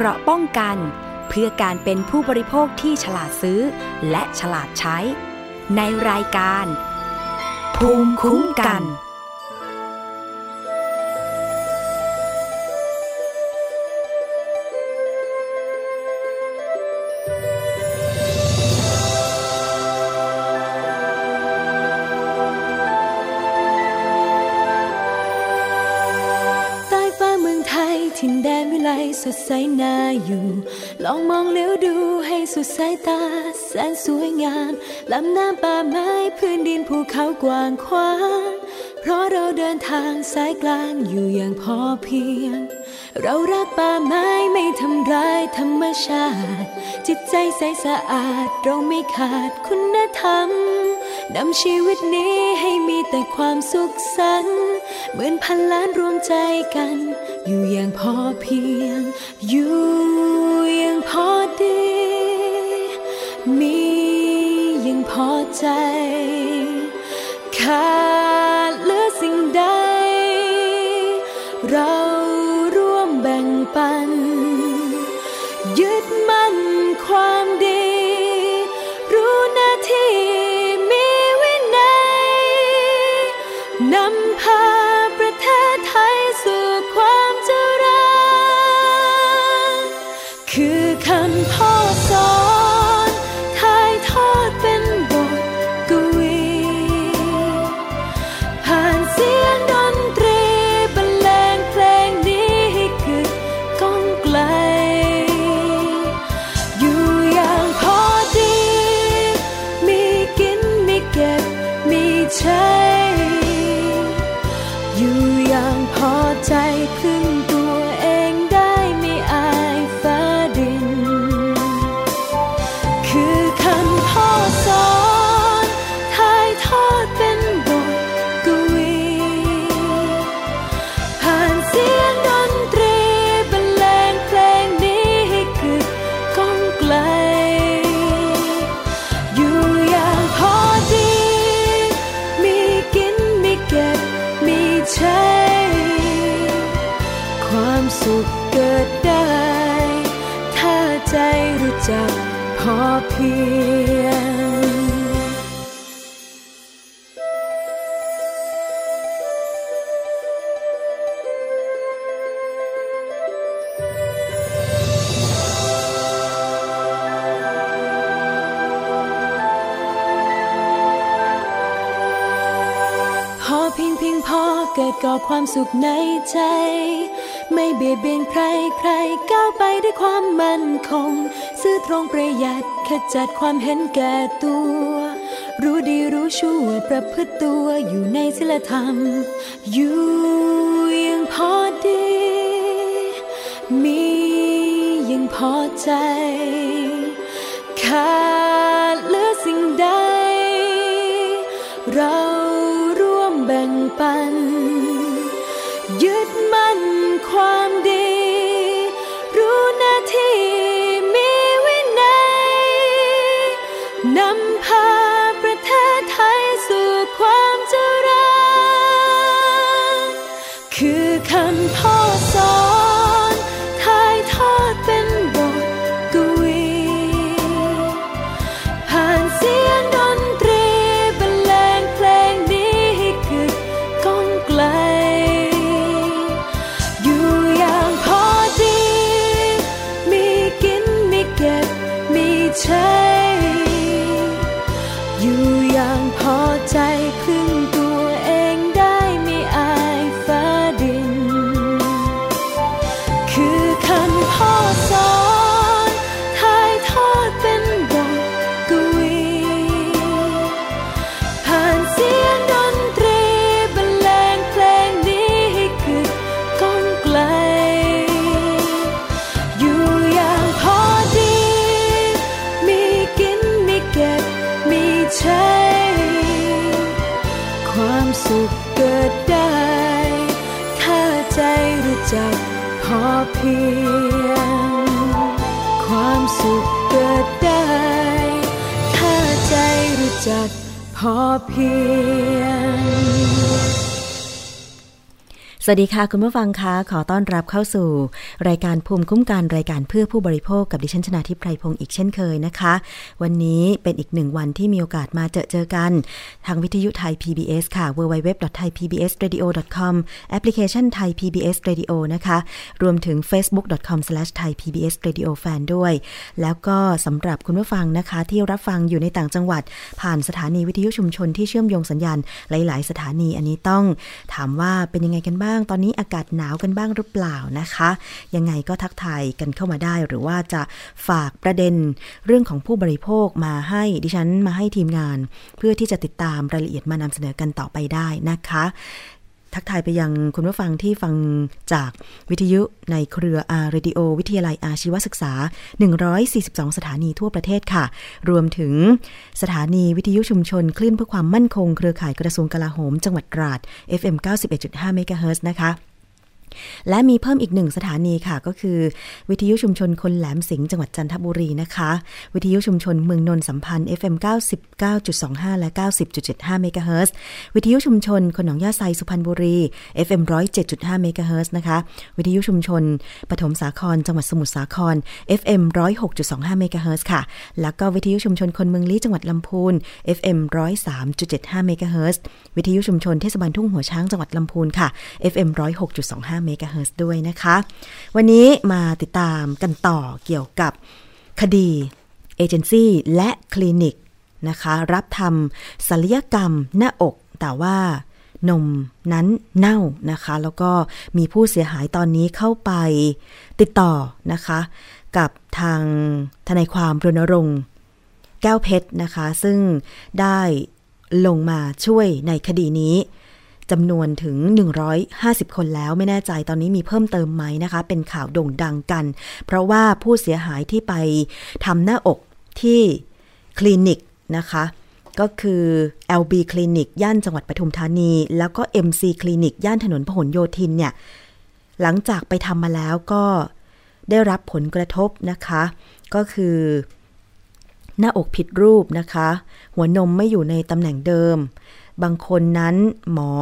เกราะป้องกัน เพื่อการเป็นผู้บริโภคที่ฉลาดซื้อ และฉลาดใช้ ในรายการ ภูมิคุ้มกัน ใต้ฟ้าเมืองไทยถิ่นแดนวิไลสดใสนา ลองมองเลี้ยวดูให้สุดสายตา แสนสวยงามลำน้ำป่าไม้พื้นดินภูเขากว้างขวางเพราะเราเดินทางสายกลางอยู่อย่างพอเพียง เรารักป่าไม้ไม่ทำร้ายธรรมชาติ จิตใจใสสะอาดเราไม่ขาดคุณธรรมนำชีวิตนี้ให้มีแต่ความสุขสันต์เหมือนพันล้านรวมใจกัน อยู่อย่างพอเพียงอยู่ มียังพอใจค่ะ จัดความเห็นแก่ตัว รู้ดีรู้ชั่วประพฤติตัวอยู่ในศีลธรรม อยู่ยังพอดี มียังพอใจค่ะ จักพอเพียง ความสุขเกิดได้ ถ้าใจรู้จักพอเพียง วัสดีค่ะ คุณผู้ฟังคะขอต้อนรับเข้าสู่ รายการภูมิคุ้มกันรายการเพื่อผู้บริโภคกับดิฉันชนาทิพไพรพงศ์อีกเช่นเคยนะคะ วันนี้เป็นอีกหนึ่งวันที่มีโอกาสมาเจอเจอกัน ทางวิทยุไทย PBS ค่ะ www.thaipbsradio.com แอปพลิเคชันไทย PBS Radio นะคะ รวมถึง facebook.com/thaipbsradiofan ด้วย แล้วก็สำหรับคุณผู้ฟังนะคะที่รับฟังอยู่ในต่างจังหวัด ผ่านสถานีวิทยุชุมชนที่เชื่อมโยงสัญญาณหลาย ๆ สถานีอันนี้ต้องถามว่าเป็นยังไงกันบ้างตอนนี้อากาศหนาวกันบ้างหรือเปล่านะคะ ยังไงก็ทักทายกันเข้ามาได้ หรือว่าจะฝากประเด็นเรื่องของผู้บริโภคมาให้ดิฉันมาให้ทีมงาน เพื่อที่จะติดตามรายละเอียดมานำเสนอกันต่อไปได้นะคะ ทักทายไปยังคุณผู้ฟังที่ฟังจากวิทยุในเครือ R Radio วิทยาลัยอาชีวศึกษา 142 สถานีทั่วประเทศค่ะ รวมถึงสถานีวิทยุชุมชน คลื่นเพื่อความมั่นคงเครือข่ายกระทรวงกลาโหม จังหวัดตราด FM 91.5เมกะเฮิรตซ์นะคะ และมีเพิ่มอีกหนึ่งสถานีค่ะ ก็คือ วิทยุชุมชนคนแหลมสิงห์จังหวัดจันทบุรีนะคะ วิทยุชุมชนเมืองนนท์สัมพันธ์ FM 99.25 และ 90.75เมกะเฮิรตซ์วิทยุชุมชนคนหนองหญ้าไซสุพรรณบุรี FM 107.5เมกะเฮิรตซ์นะคะ วิทยุชุมชนปฐมสาครจังหวัดสมุทรสาคร FM 106.25เมกะเฮิรตซ์ค่ะ แล้วก็วิทยุชุมชนคนเมืองลี้จังหวัดลำพูน FM 103.75เมกะเฮิรตซ์วิทยุชุมชนเทศบาลทุ่งหัวช้างจังหวัดลำพูนค่ะ FM 106.25 5เมกะเฮิรตซ์ด้วยนะคะ วันนี้มาติดตามกันต่อเกี่ยวกับคดีเอเจนซี่และคลินิกนะคะ รับทำศัลยกรรมหน้าอก แต่ว่านมนั้นเน่านะคะ แล้วก็มีผู้เสียหายตอนนี้เข้าไปติดต่อนะคะ กับทางทนายความรณรงค์แก้วเพชรนะคะ ซึ่งได้ลงมาช่วยในคดีนี้ จำนวนถึง 150 คนแล้วไม่แน่ใจตอนนี้มีเพิ่มเติมไหมนะคะ เป็นข่าวโด่งดังกัน เพราะว่าผู้เสียหายที่ไปทำหน้าอกที่คลินิกนะคะ ก็คือ LB คลินิกย่านจังหวัดปทุมธานี แล้วก็ MC คลินิกย่านถนนพหลโยธินเนี่ย หลังจากไปทำมาแล้วก็ได้รับผลกระทบนะคะ ก็คือ หน้าอกผิดรูปนะคะ หัวนมไม่อยู่ในตำแหน่งเดิม บางคนนั้นหมอ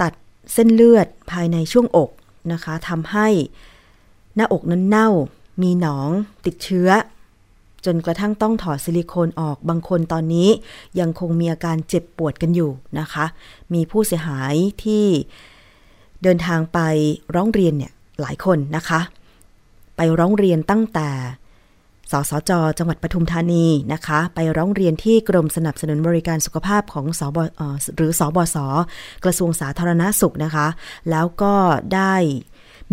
ตัดเส้นเลือดภายในช่วงอกนะคะทำให้หน้าอกนั้นเน่า มีหนองติดเชื้อ จนกระทั่งต้องถอดซิลิโคนออก บางคนตอนนี้ยังคงมีอาการเจ็บปวดกันอยู่นะคะ มีผู้เสียหายที่เดินทางไปร้องเรียนเนี่ยหลายคนนะคะ ไปร้องเรียนตั้งแต่ สสจ จังหวัดปทุมธานีนะคะ ไปร้องเรียนที่กรมสนับสนุนบริการสุขภาพของสบหรือสอบศกระทรวงสาธารณาสุขนะคะ แล้วก็ได้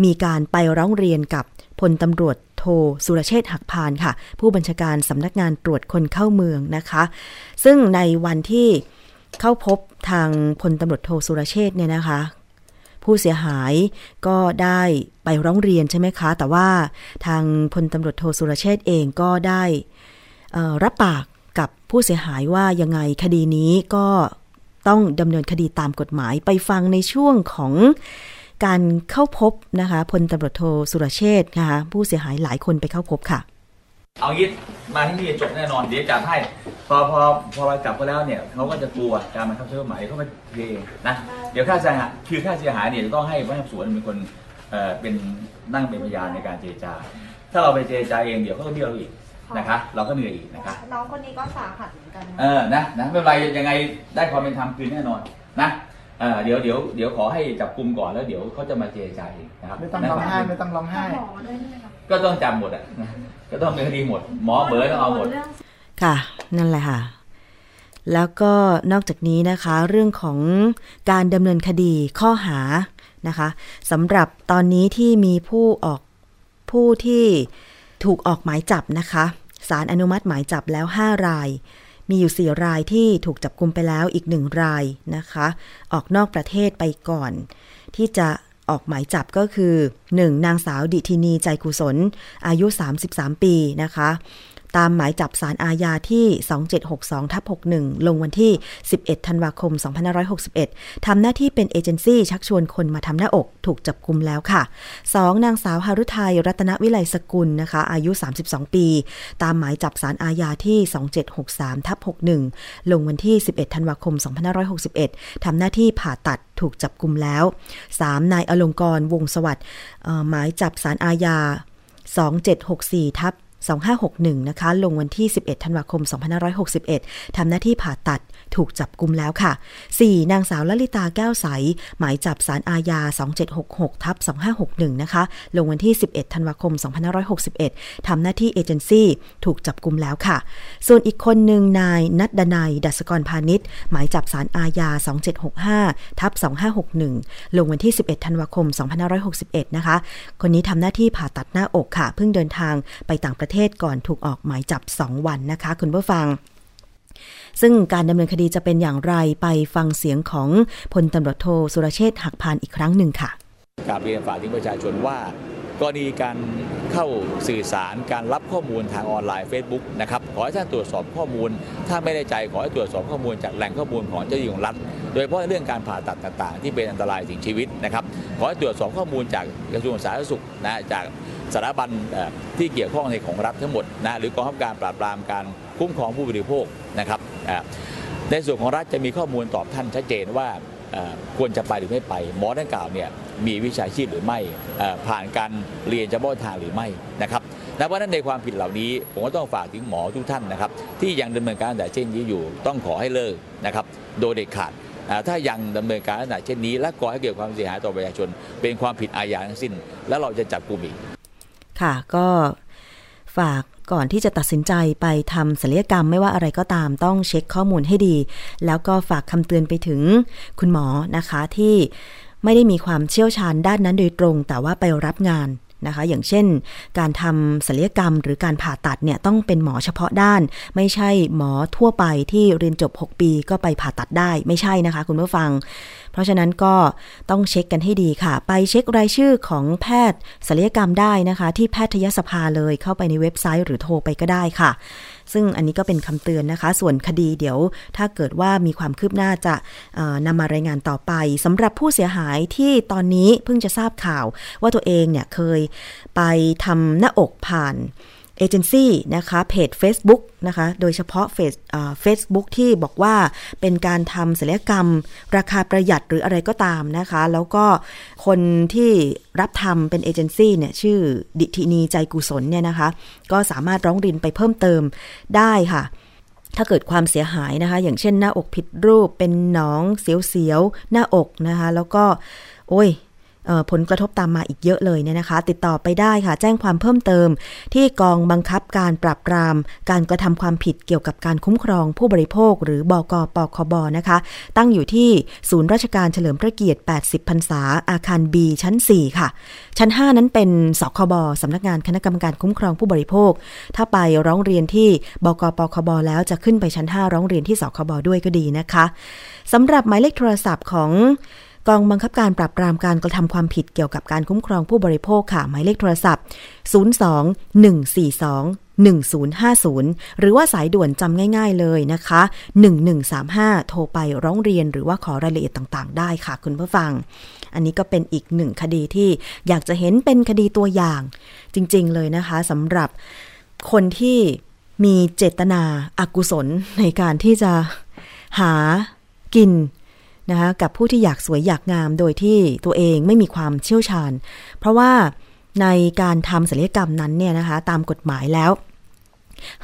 มีการไปร้องเรียนกับพลตำรวจโทสุรเชษหักพานค่ะ ผู้บัญชาการสำนักงานตรวจคนเข้าเมืองนะคะ ซึ่งในวันที่เข้าพบทางพลตำรวจโทสุรเชษเนี่ยนะคะ ผู้เสียหายก็ได้ไปร้องเรียนใช่ไหมคะ แต่ว่าทางพลตำรวจโทสุรเชษเองก็ได้รับปากกับผู้เสียหายว่ายังไงคดีนี้ก็ต้องดำเนินคดีตามกฎหมายไปฟังในช่วงของการเข้าพบนะคะพลตำรวจโทสุรเชษนะคะผู้เสียหายหลายคนไปเข้าพบค่ะ เอางี้มาที่นี่จบแน่นอนเดี๋ยวจับให้ พอพอพอเราจับเขาแล้วเนี่ยเขาก็จะกลัวการมาทำเชื่อหมายเขามาเทนะเดี๋ยวค่าเสียหายคือค่าเสียหายเนี่ยจะต้องให้พนักงานสวนเป็นคนเอ่อเป็นนั่งเป็นพยานในการเจรจา ถ้าเราไปเจรจาเองเดี๋ยวเขาก็เบี้ยวอีกนะคะ เราก็เหนื่อยอีกนะคะ น้องคนนี้ก็สาหัสเหมือนกันเออนะนะไม่เป็นไรยังไงได้ความเป็นธรรมคืนแน่นอนนะเออเดี๋ยวเดี๋ยวเดี๋ยวขอให้จับกลุ่มก่อนแล้วเดี๋ยวเขาจะมาเจรจาเองนะครับไม่ต้องร้องไห้ไม่ต้องร้องไห้ ก็ต้องจำหมดอะ ก็ต้องเป็นคดีหมด หมอเบอร์ต้องเอาหมด ค่ะ นั่นแหละค่ะ แล้วก็นอกจากนี้นะคะ เรื่องของการดำเนินคดีข้อหานะคะสำหรับตอนนี้ที่มีผู้ออกผู้ที่ถูกออกหมายจับนะคะสารอนุมัติหมายจับแล้ว 5 ราย มีอยู่ 4 รายที่ถูกจับกุมไปแล้วอีกหนึ่งรายนะคะ ออกนอกประเทศไปก่อน ที่จะ ออกหมายจับก็คือ 1. นางสาวดิทินีใจกุศล อายุ 33 ปีนะคะ ตามหมายจับสารอาญาที่ 2762ทับ61 ลงวันที่ 11 ธันวาคม 2561 ทำหน้าที่เป็นเอเจนซี่ชักชวนคนมาทำหน้าอกถูกจับกุมแล้วค่ะ 2. นางสาวฮารุไทยรัตนวิไลสกุลนะคะ อายุ 32 ปี ตามหมายจับสารอาญาที่ 2763ทับ61 ลงวันที่ 11 ธันวาคม 2561 ทำหน้าที่ผ่าตัดถูกจับกุมแล้ว 3. นายอลงกรวงสวัสดิ์หมายจับสารอาญา 2764ทับ 2561 นะคะ ลงวันที่ 11 ธันวาคม 2561 ทำหน้าที่ผ่าตัดถูกจับกลุมแล้วค่ะ 4. นางสาวลลิตาแก้วใส หมายจับสารอาญา 2766ทับ2561 นะคะ ลงวันที่ 11 ธันวาคม 2561 ทำหน้าที่เอเจนซี่ถูกจับกลุมแล้วค่ะ ส่วนอีกคนหนึ่งนายนัดดนายดัศกรพาณิชย์ หมายจับสารอาญา 2765ทับ2561 ลงวันที่ 11 ธันวาคม 2561 นะคะ คนนี้ทำหน้าที่ผ่าตัดหน้าอกค่ะ เพิ่งเดินทางไปต่างประเทศก่อนถูกออกหมายจับ 2 วันนะคะ คุณผู้ฟัง ซึ่งการดำเนินคดีจะเป็นอย่างไรไปฟังเสียงของพลตำรวจโทสุรเชษฐ์หักพานอีกครั้งหนึ่งค่ะการเรียนฝากถึงประชาชนว่ากรณีการเข้าสื่อสารการรับข้อมูลทางออนไลน์ Facebook นะครับขอให้ท่านตรวจสอบข้อมูล ถ้าไม่ได้ใจขอให้ตรวจสอบข้อมูลจากแหล่งข้อมูลของเจ้าหน้าที่ของรัฐ โดยเฉพาะเรื่องการผ่าตัดต่างๆ ที่เป็นอันตรายถึงชีวิตนะครับขอให้ตรวจสอบข้อมูลจากกระทรวงสาธารณสุขนะจาก สถาบันที่เกี่ยวข้องในของรัฐทั้งหมดนะหรือกองบังคับการปราบปรามการคุ้มครองผู้บริโภคนะครับในส่วนของรัฐจะมีข้อมูลตอบท่านชัดเจนว่าควรจะไปหรือไม่ไป หมอดังกล่าวเนี่ยมีวิชาชีพหรือไม่ผ่านการเรียนเฉพาะทางหรือไม่นะครับและเพราะนั้นในความผิดเหล่านี้ผมก็ต้องฝากถึงหมอทุกท่านนะครับ ที่ยังดำเนินการแต่เช่นนี้อยู่ต้องขอให้เลิกนะครับ โดยเด็ดขาดถ้ายังดำเนินการลักษณะเช่นนี้ และก่อให้เกิดความเสียหายต่อประชาชน เป็นความผิดอาญาทั้งสิ้น แล้วเราจะจับกุมอีก ค่ะ ก็ฝากก่อนที่จะตัดสินใจไปทำศัลยกรรมไม่ว่าอะไรก็ตามต้องเช็คข้อมูลให้ดี แล้วก็ฝากคำเตือนไปถึงคุณหมอนะคะที่ไม่ได้มีความเชี่ยวชาญด้านนั้นโดยตรง แต่ว่าไปรับงาน นะคะ อย่างเช่น การทำศัลยกรรมหรือการผ่าตัดเนี่ยต้องเป็นหมอเฉพาะด้าน ไม่ใช่หมอทั่วไปที่เรียนจบ 6 ปีก็ไปผ่าตัดได้ไม่ใช่นะคะ คุณผู้ฟัง เพราะฉะนั้นก็ต้องเช็คกันให้ดีค่ะ ไปเช็ครายชื่อของแพทย์ศัลยกรรมได้นะคะ ที่แพทยสภาเลยเข้าไปในเว็บไซต์หรือโทรไปก็ได้ค่ะ ซึ่งอันนี้ก็เป็นคำเตือนนะคะ ส่วนคดีเดี๋ยว ถ้าเกิดว่ามีความคืบหน้าจะนำมารายงานต่อไปสำหรับผู้เสียหายที่ตอนนี้เพิ่งจะทราบข่าว ว่าตัวเองเนี่ยเคยไปทำหน้าอกผ่าน เอเจนซี่นะคะเพจ Facebook นะคะ โดยเฉพาะเฟซเฟซบุ๊กที่บอกว่าเป็นการทำศัลยกรรม ราคาประหยัดหรืออะไรก็ตามนะคะ แล้วก็คนที่รับทำเป็นเอเจนซี่เนี่ยชื่อดิทินีใจกุศลเนี่ยนะคะ ก็สามารถร้องเรียนไปเพิ่มเติมได้ค่ะถ้าเกิดความเสียหายนะคะ อย่างเช่นหน้าอกผิดรูปเป็นหนองเสียวๆ หน้าอกนะคะ แล้วก็ โอ้ย ผลกระทบตามมาอีกเยอะเลยเนี่ยนะคะ ติดต่อไปได้ค่ะ แจ้งความเพิ่มเติม ที่กองบังคับการปราบปราม การกระทำความผิดเกี่ยวกับการคุ้มครองผู้บริโภค หรือบกปคบนะคะ ตั้งอยู่ที่ศูนย์ราชการเฉลิมพระเกียรติ 80 พรรษา อาคาร B ชั้น 4 ค่ะ ชั้น 5 นั้นเป็นสคบสำนักงานคณะกรรมการคุ้มครองผู้บริโภค ถ้าไปร้องเรียนที่บกปคบแล้วจะขึ้นไปชั้น 5 ร้องเรียนที่สคบด้วยก็ดีนะคะสำหรับหมายเลขโทรศัพท์ของ กองบังคับการปราบปรามการกระทำความผิดเกี่ยวกับการคุ้มครองผู้บริโภคค่ะหมายเลขโทรศัพท์ 02 142 1050 หรือว่าสายด่วนจำง่ายๆเลยนะคะ 1135 โทรไปร้องเรียนหรือว่าขอรายละเอียดต่างๆ ได้ค่ะคุณผู้ฟัง อันนี้ก็เป็นอีกหนึ่งคดีที่อยากจะเห็นเป็นคดีตัวอย่างจริงๆเลยนะคะสำหรับคนที่มีเจตนาอากุศลในการที่จะหากิน นะคะกับผู้ที่อยากสวยอยากงามโดยที่ตัวเองไม่มีความเชี่ยวชาญ เพราะว่าในการทำศัลยกรรมนั้นเนี่ยนะคะตามกฎหมายแล้ว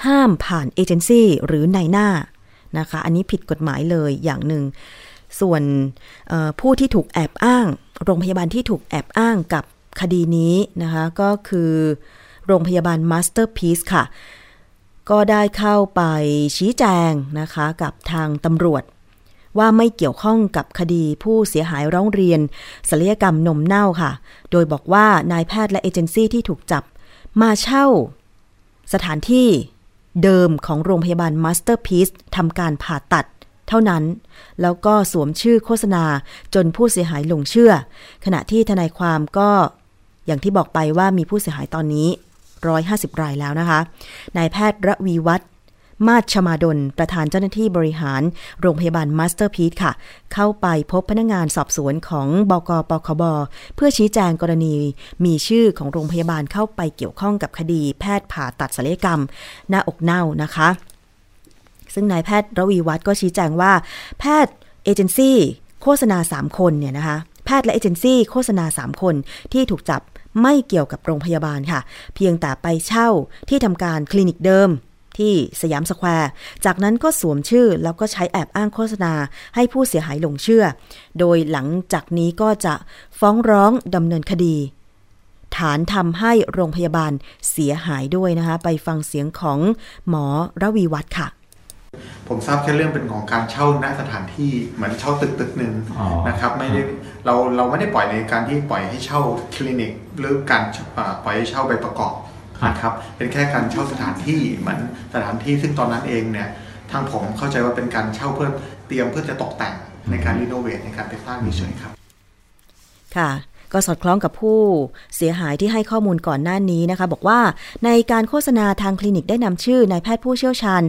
ห้ามผ่านเอเจนซี่หรือนายหน้านะคะอันนี้ผิดกฎหมายเลยอย่างหนึ่ง ส่วนผู้ที่ถูกแอบอ้าง โรงพยาบาลที่ถูกแอบอ้างกับคดีนี้นะคะก็คือโรงพยาบาลมาสเตอร์พีซค่ะ ก็ได้เข้าไปชี้แจงนะคะกับทางตำรวจ ว่าไม่เกี่ยวข้องกับคดีผู้เสียหายร้องเรียนศัลยกรรมนมเน่าค่ะ โดยบอกว่านายแพทย์และเอเจนซี่ที่ถูกจับ มาเช่า สถานที่เดิมของโรงพยาบาลมาสเตอร์พีซทำการผ่าตัดเท่านั้น แล้วก็สวมชื่อโฆษณาจนผู้เสียหายหลงเชื่อ ขณะที่ทนายความก็อย่างที่บอกไปว่ามีผู้เสียหายตอนนี้750 รายแล้วนะคะ นายแพทย์ระวีวัฒน์ มาชมาดล ประธานเจ้าหน้าที่บริหาร โรงพยาบาลมาสเตอร์พีซค่ะ เข้าไปพบพนักงานสอบสวนของบกปคบ เพื่อชี้แจงกรณี มีชื่อของโรงพยาบาลเข้าไปเกี่ยวข้องกับคดี แพทย์ผ่าตัดศัลยกรรม หน้าอกเน่านะคะ ซึ่งนายแพทย์ระวีวัฒน์ก็ชี้แจงว่า แพทย์เอเจนซี่โฆษณา 3 คนเนี่ยนะคะแพทย์และเอเจนซี่โฆษณา 3 คนที่ถูกจับไม่เกี่ยวกับโรงพยาบาลค่ะ เพียงแต่ไปเช่าที่ทำการคลินิกเดิม ที่สยามสแควร์ จากนั้นก็สวมชื่อแล้วก็ใช้แอบอ้างโฆษณาให้ผู้เสียหายหลงเชื่อ โดยหลังจากนี้ก็จะฟ้องร้องดำเนินคดี ฐานทำให้โรงพยาบาลเสียหายด้วยนะคะ ไปฟังเสียงของหมอระวีวัฒน์ค่ะผมทราบแค่เรื่องเป็นของการเช่าณสถานที่เหมือนเช่าตึกตึกหนึ่งอ๋อนะครับไม่ได้เราเราไม่ได้ปล่อยในการที่ปล่อยให้เช่าคลินิก หรือการอ่าปล่อยให้เช่าใบประกอบ นะครับเป็นแค่การเช่าสถานที่เหมือนสถานที่ซึ่งตอนนั้นเองเนี่ยทางผมเข้าใจว่าเป็นการเช่าเพื่อเตรียมเพื่อจะตกแต่งในการรีโนเวทในการไปสร้างเฉยๆครับ ค่ะ ก็สอดคล้องกับผู้เสียหายที่ให้ข้อมูลก่อนหน้านี้นะคะ บอกว่าในการโฆษณาทางคลินิกได้นำชื่อนายแพทย์ผู้เชี่ยวชาญ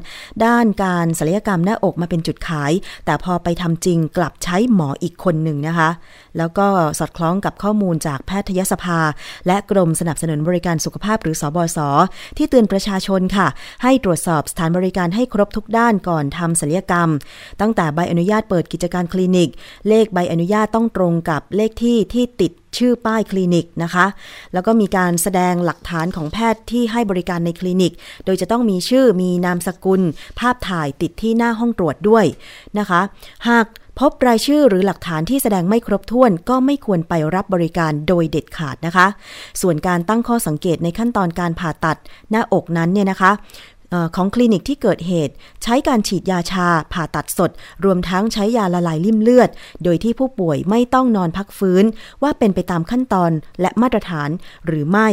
ด้านการศัลยกรรมหน้าอกมาเป็นจุดขาย แต่พอไปทำจริงกลับใช้หมออีกคนหนึ่งนะคะ แล้วก็สอดคล้องกับข้อมูลจากแพทยสภา และกรมสนับสนุนบริการสุขภาพหรือสอบศที่เตือนประชาชนค่ะ ให้ตรวจสอบสถานบริการให้ครบทุกด้านก่อนทำศัลยกรรม ตั้งแต่ใบอนุญาตเปิดกิจการคลินิก เลขใบอนุญาตต้องตรงกับเลขที่ที่ติดชื่อป้ายคลินิกนะคะ แล้วก็มีการแสดงหลักฐานของแพทย์ที่ให้บริการในคลินิก โดยจะต้องมีชื่อมีนามสกุล ภาพถ่ายติดที่หน้าห้องตรวจด้วยนะคะ หากพบรายชื่อหรือหลักฐานที่แสดงไม่ครบถ้วน ก็ไม่ควรไปรับบริการโดยเด็ดขาดนะคะ ส่วนการตั้งข้อสังเกตในขั้นตอนการผ่าตัดหน้าอกนั้นเนี่ยนะคะ ของคลินิกที่เกิดเหตุ ใช้การฉีดยาชา ผ่าตัดสด รวมทั้งใช้ยาละลายริ่มเลือด โดยที่ผู้ป่วยไม่ต้องนอนพักฟื้น ว่าเป็นไปตามขั้นตอนและมาตรฐานหรือไม่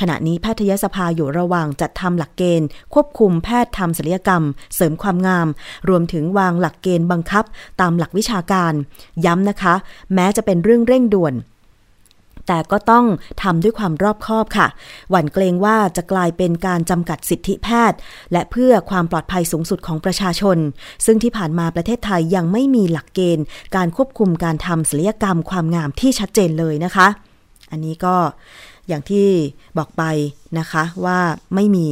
ขณะนี้แพทยสภาอยู่ระหว่างจัดทำหลักเกณฑ์ ควบคุมแพทย์ทำศัลยกรรม เสริมความงาม รวมถึงวางหลักเกณฑ์บังคับ ตามหลักวิชาการ ย้ำนะคะ แม้จะเป็นเรื่องเร่งด่วน แต่ก็ต้องทำด้วยความรอบคอบค่ะ หวั่นเกรงว่าจะกลายเป็นการจำกัดสิทธิแพทย์ และเพื่อความปลอดภัยสูงสุดของประชาชน ซึ่งที่ผ่านมาประเทศไทยยังไม่มีหลักเกณฑ์ การควบคุมการทำศัลยกรรมความงามที่ชัดเจนเลยนะคะ อันนี้ก็อย่างที่บอกไปนะคะว่าไม่มี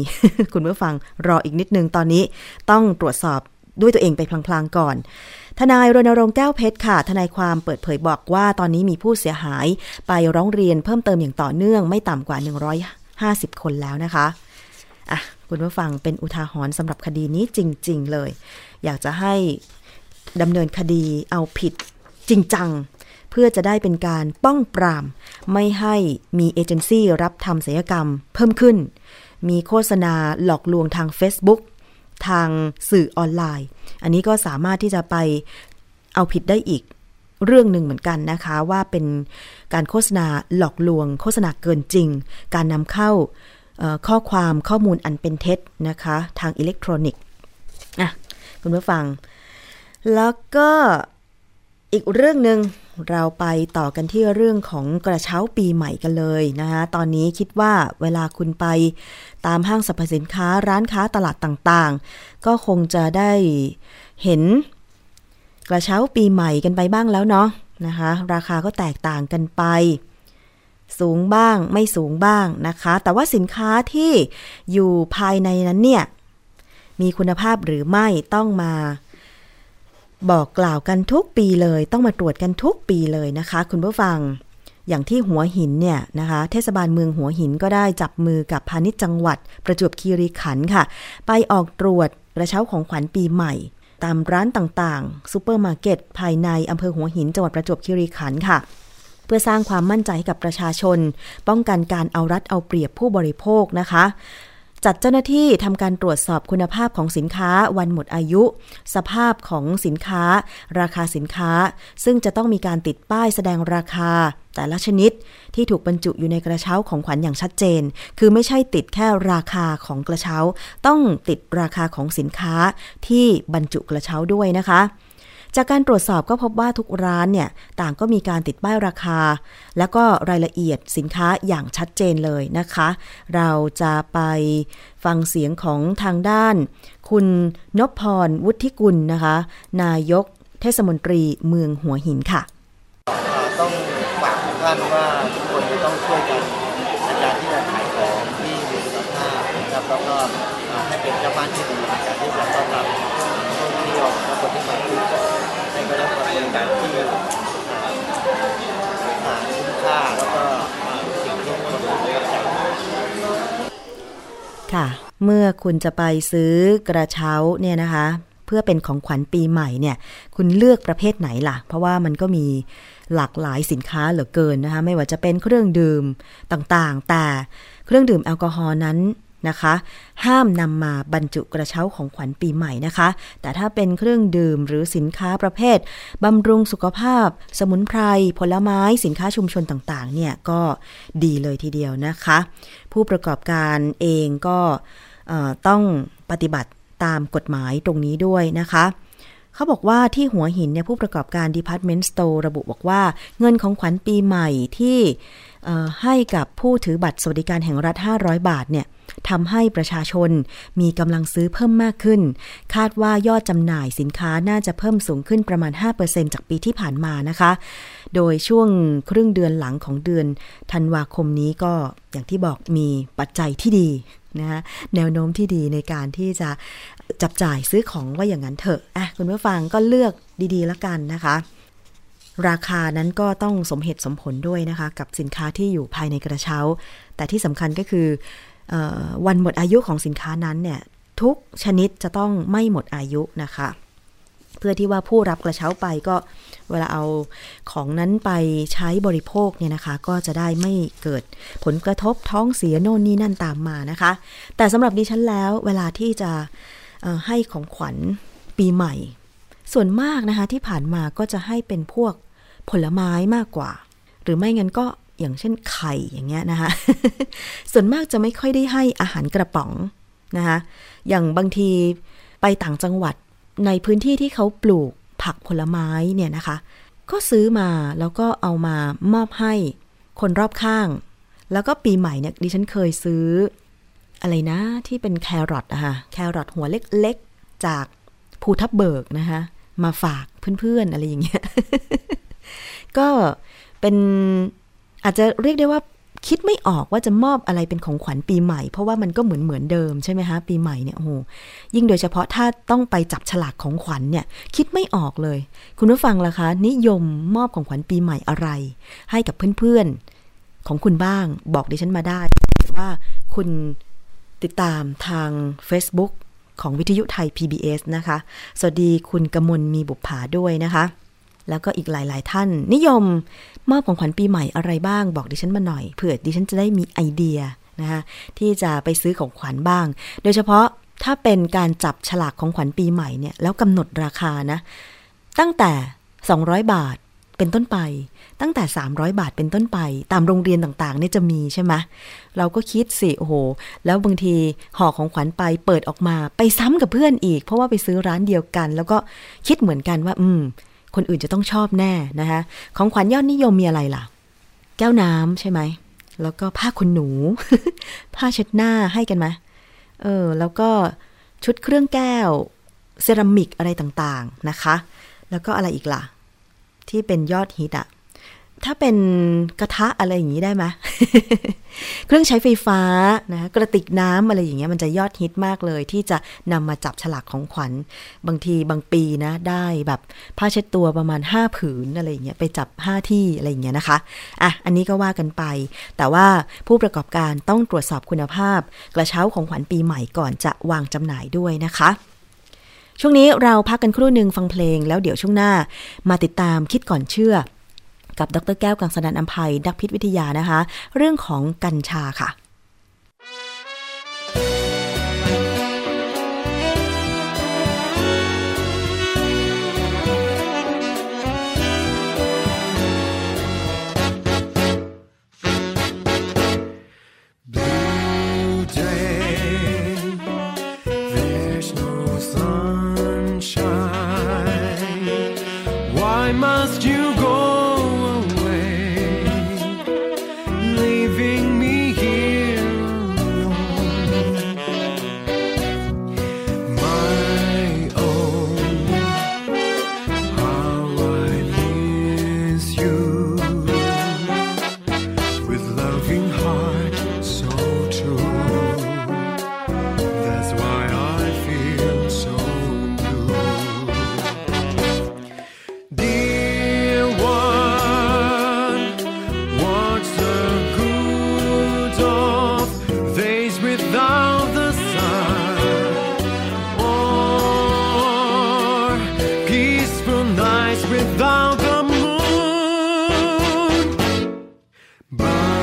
คุณผู้ฟังรออีกนิดนึงตอนนี้ ต้องตรวจสอบ ด้วยตัวเองไปพลางๆก่อน ทนายรณรงค์แก้วเพชรค่ะ ทนายความเปิดเผยบอกว่าตอนนี้มีผู้เสียหายไปร้องเรียนเพิ่มเติมอย่างต่อเนื่องไม่ต่ำกว่า 150 คนแล้วนะคะอะคุณผู้ฟังเป็นอุทาหรณ์สำหรับคดีนี้จริง ๆ เลย อยากจะให้ดำเนินคดีเอาผิดจริงจังเพื่อจะได้เป็นการป้องปราม ไม่ให้มีเอเจนซี่รับทำศัลยกรรมเพิ่มขึ้น มีโฆษณาหลอกลวงทาง Facebook ทางสื่อออนไลน์ อันนี้ก็สามารถที่จะไปเอาผิดได้อีกเรื่องหนึ่งเหมือนกันนะคะ ว่าเป็นการโฆษณาหลอกลวง โฆษณาเกินจริง การนำเข้าข้อความข้อมูลอันเป็นเท็จนะคะ ทางอิเล็กทรอนิกส์อะคุณผู้ฟัง แล้วก็อีกเรื่องหนึ่ง เราไปต่อกันที่เรื่องของกระเช้าปีใหม่กันเลยนะคะตอนนี้คิดว่าเวลาคุณไปตามห้างสรรพสินค้าร้านค้าตลาดต่างๆ ก็คงจะได้เห็นกระเช้าปีใหม่กันไปบ้างแล้วเนาะนะคะราคาก็แตกต่างกันไป สูงบ้างไม่สูงบ้างนะคะ แต่ว่าสินค้าที่อยู่ภายในนั้นเนี่ยมีคุณภาพหรือไม่ต้องมา บอกกล่าวกันทุกปีเลย ต้องมาตรวจกันทุกปีเลยนะคะ คุณผู้ฟัง อย่างที่หัวหินเนี่ยนะคะ เทศบาลเมืองหัวหินก็ได้จับมือกับพาณิชย์จังหวัด ประจวบคีรีขันธ์ค่ะ ไปออกตรวจกระเช้าของขวัญปีใหม่ ตามร้านต่างๆซูเปอร์มาร์เก็ตภายในอำเภอหัวหินจังหวัดประจวบคีรีขันธ์ค่ะเพื่อสร้างความมั่นใจให้กับประชาชน ป้องกันการเอารัดเอาเปรียบผู้บริโภคนะคะ จัดเจ้าหน้าที่ทำการตรวจสอบคุณภาพของสินค้าวันหมดอายุ สภาพของสินค้า ราคาสินค้า ซึ่งจะต้องมีการติดป้ายแสดงราคา แต่ละชนิดที่ถูกบรรจุอยู่ในกระเช้าของขวัญอย่างชัดเจน คือไม่ใช่ติดแค่ราคาของกระเช้า ต้องติดราคาของสินค้าที่บรรจุกระเช้าด้วยนะคะ จากการตรวจสอบก็พบว่าทุกร้านเนี่ยต่างก็มีการติดป้ายราคา แล้วก็รายละเอียดสินค้าอย่างชัดเจนเลยนะคะ เราจะไปฟังเสียงของทางด้าน คุณนพพรวุฒิกุลนะคะ นายกเทศมนตรีเมืองหัวหินค่ะ ต้องฝากทุกท่านว่า ค่ะ เมื่อคุณจะไปซื้อกระเช้าเนี่ยนะคะ เพื่อเป็นของขวัญปีใหม่เนี่ย คุณเลือกประเภทไหนล่ะ เพราะว่ามันก็มีหลากหลายสินค้าเหลือเกินนะคะ ไม่ว่าจะเป็นเครื่องดื่มต่างๆ แต่เครื่องดื่มแอลกอฮอล์นั้น นะคะ ห้ามนำมาบรรจุกระเช้าของขวัญปีใหม่นะคะ แต่ถ้าเป็นเครื่องดื่มหรือสินค้าประเภทบำรุงสุขภาพ สมุนไพร ผลไม้ สินค้าชุมชนต่างๆ เนี่ยก็ดีเลยทีเดียวนะคะ ผู้ประกอบการเองก็ต้องปฏิบัติตามกฎหมายตรงนี้ด้วยนะคะเขาบอกว่าที่หัวหินเนี่ยผู้ประกอบการ Department Store ระบุบอกว่า เงินของขวัญปีใหม่ที่ให้กับผู้ถือบัตรสวัสดิการแห่งรัฐ 500 บาทเนี่ย ทำให้ประชาชนมีกำลังซื้อเพิ่มมากขึ้น คาดว่ายอดจำหน่ายสินค้าน่าจะเพิ่มสูงขึ้นประมาณ 5%จากปีที่ผ่านมานะคะ โดยช่วงครึ่งเดือนหลังของเดือนธันวาคมนี้ก็อย่างที่บอกมีปัจจัยที่ดีนะคะแนวโน้มที่ดีในการที่จะจับจ่ายซื้อของว่าอย่างนั้นเถอะอะคุณผู้ฟังก็เลือกดีๆแล้วกันนะคะ ราคานั้นก็ต้องสมเหตุสมผลด้วยนะคะ กับสินค้าที่อยู่ภายในกระเช้า แต่ที่สำคัญก็คือเออ วันหมดอายุของสินค้านั้นเนี่ยทุกชนิดจะต้องไม่หมดอายุนะคะ เพื่อที่ว่าผู้รับกระเช้าไปก็เวลาเอาของนั้นไปใช้บริโภคเนี่ยนะคะ ก็จะได้ไม่เกิดผลกระทบท้องเสียโน่นนี่นั่นตามมานะคะ แต่สำหรับดิฉันแล้วเวลาที่จะให้ของขวัญปีใหม่ ส่วนมากนะคะที่ผ่านมาก็จะให้เป็นพวกผลไม้มากกว่า หรือไม่งั้นก็ อย่างเช่นไข่อย่างเงี้ยนะคะส่วนมากจะไม่ค่อยได้ให้อาหารกระป๋องนะคะอย่างบางทีไปต่างจังหวัดในพื้นที่ที่เขาปลูกผักผลไม้เนี่ยนะคะ ก็ซื้อมาแล้วก็เอามามอบให้คนรอบข้าง แล้วก็ปีใหม่เนี่ยดิฉันเคยซื้อ อะไรนะที่เป็นแครอทอะค่ะแครอทหัวเล็กๆ จากภูทับเบิกนะคะมาฝากเพื่อนๆ อะไรอย่างเงี้ย ก็เป็น อาจจะเรียกได้ว่าคิดไม่ออกว่าจะมอบอะไรเป็นของขวัญปีใหม่ เพราะว่ามันก็เหมือนเหมือนเดิมใช่ไหมคะปีใหม่เนี่ยโอ้โหยิ่งโดยเฉพาะถ้าต้องไปจับฉลากของขวัญเนี่ยคิดไม่ออกเลย คุณผู้ฟังล่ะคะ นิยมมอบของขวัญปีใหม่อะไร ให้กับเพื่อนๆของคุณบ้าง บอกดิฉันมาได้ว่าคุณติดตามทาง Facebook ของวิทยุไทย PBS นะคะ สวัสดีคุณกมลมีบุปผาด้วยนะคะ แล้วก็อีกหลาย ๆ ท่าน นิยมมอบของขวัญปีใหม่อะไรบ้างบอกดิฉันมาหน่อยเผื่อดิฉันจะได้มีไอเดียนะคะที่จะไปซื้อของขวัญบ้าง โดยเฉพาะถ้าเป็นการจับฉลากของขวัญปีใหม่เนี่ยแล้วกำหนดราคานะตั้งแต่ 200 บาทเป็นต้นไป ตั้งแต่ 300 บาทเป็นต้นไป ตามโรงเรียนต่างๆเนี่ยจะมีใช่ไหมเราก็คิดสิโอ้โห แล้วบางทีห่อของขวัญไปเปิดออกมา ไปซ้ำกับเพื่อนอีก เพราะว่าไปซื้อร้านเดียวกัน แล้วก็คิดเหมือนกันว่า อืม คนอื่นจะต้องชอบแน่นะคะของขวัญยอดนิยมมีอะไรล่ะ แก้วน้ำใช่ไหม แล้วก็ผ้าขนหนู ผ้าเช็ดหน้าให้กันไหมเออ แล้วก็ชุดเครื่องแก้ว เซรามิกอะไรต่างๆนะคะ แล้วก็อะไรอีกล่ะ ที่เป็นยอดฮิตอะ ถ้าเป็นกระทะอะไรอย่างนี้ได้ไหมเครื่องใช้ไฟฟ้านะกระติกน้ำอะไรอย่างเงี้ยมันจะยอดฮิตมากเลย ที่จะนำมาจับฉลากของขวัญ บางทีบางปีนะ ได้แบบผ้าเช็ดตัวประมาณ 5 ผืนอะไรอย่างเงี้ยไปจับ 5 ที่อะไรอย่างเงี้ยนะคะอะอันนี้ก็ว่ากันไป แต่ว่าผู้ประกอบการต้องตรวจสอบคุณภาพ กระเช้าของขวัญปีใหม่ก่อนจะวางจำหน่ายด้วยนะคะช่วงนี้เราพักกันครู่หนึ่งฟังเพลงแล้วเดี๋ยวช่วงหน้า มาติดตามคิดก่อนเชื่อ กับดรแก้วกังสนันอัมภัยนักพิษวิทยานะคะ เรื่องของกัญชาค่ะ Bye.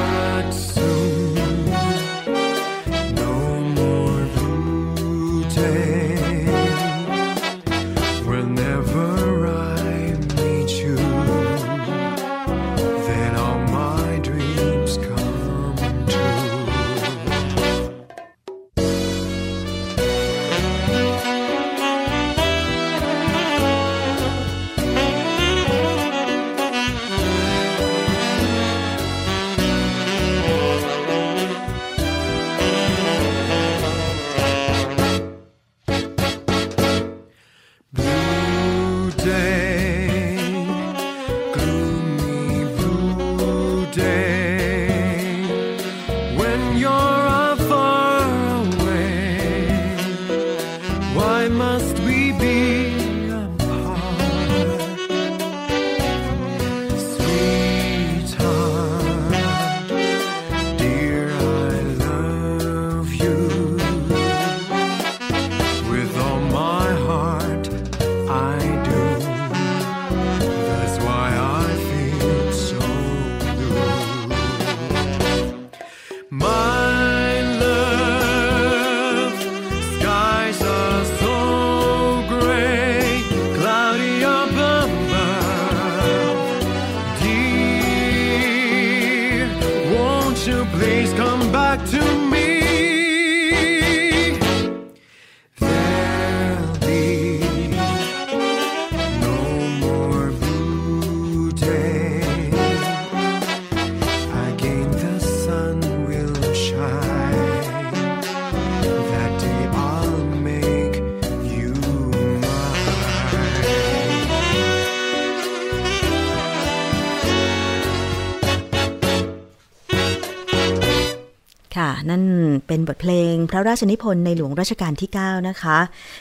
บทเพลง พระราชนิพนธ์ในหลวงรัชกาลที่ 9 นะคะ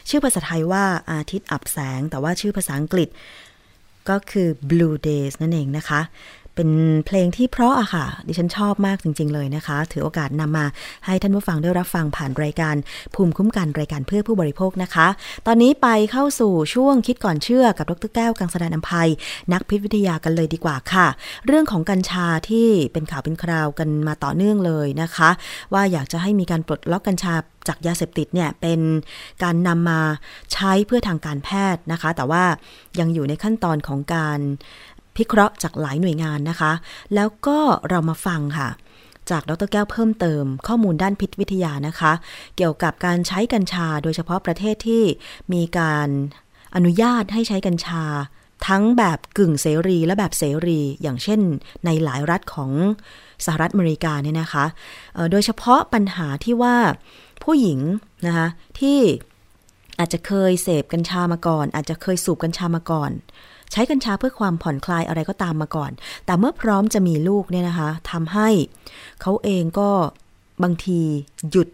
ชื่อภาษาไทยว่าอาทิตย์อับแสง แต่ว่าชื่อภาษาอังกฤษก็คือ Blue Days นั่นเองนะคะ เป็นเพลงที่เพราะอะค่ะ ดิฉันชอบมากจริง ๆ เลยนะคะ ถือโอกาสนำมาให้ท่านผู้ฟังได้รับฟังผ่านรายการภูมิคุ้มกันรายการเพื่อผู้บริโภคนะคะ ตอนนี้ไปเข้าสู่ช่วงคิดก่อนเชื่อกับดรแก้วกังสดานนภัย นักพิษวิทยากันเลยดีกว่าค่ะ เรื่องของกัญชาที่เป็นข่าวเป็นคราวกันมาต่อเนื่องเลยนะคะ ว่าอยากจะให้มีการปลดล็อกกัญชาจากยาเสพติดเนี่ยเป็นการนำมาใช้เพื่อทางการแพทย์นะคะ แต่ว่ายังอยู่ในขั้นตอนของการ พิเคราะห์จากหลายหน่วยงานนะคะ แล้วก็เรามาฟังค่ะ จากดรแก้วเพิ่มเติมข้อมูลด้านพิษวิทยานะคะ เกี่ยวกับการใช้กัญชาโดยเฉพาะประเทศที่มีการอนุญาตให้ใช้กัญชา ทั้งแบบกึ่งเสรีและแบบเสรี อย่างเช่น ในหลายรัฐของสหรัฐอเมริกาเนี่ยนะคะ โดยเฉพาะปัญหาที่ว่าผู้หญิงนะคะที่ อาจจะเคยเสพกัญชามาก่อน อาจจะเคยสูบกัญชามาก่อน ใช้กัญชาเพื่อความผ่อนคลายอะไรก็ตามมาก่อน แต่เมื่อพร้อมจะมีลูกเนี่ยนะคะทำให้เขาเองก็บางทีหยุด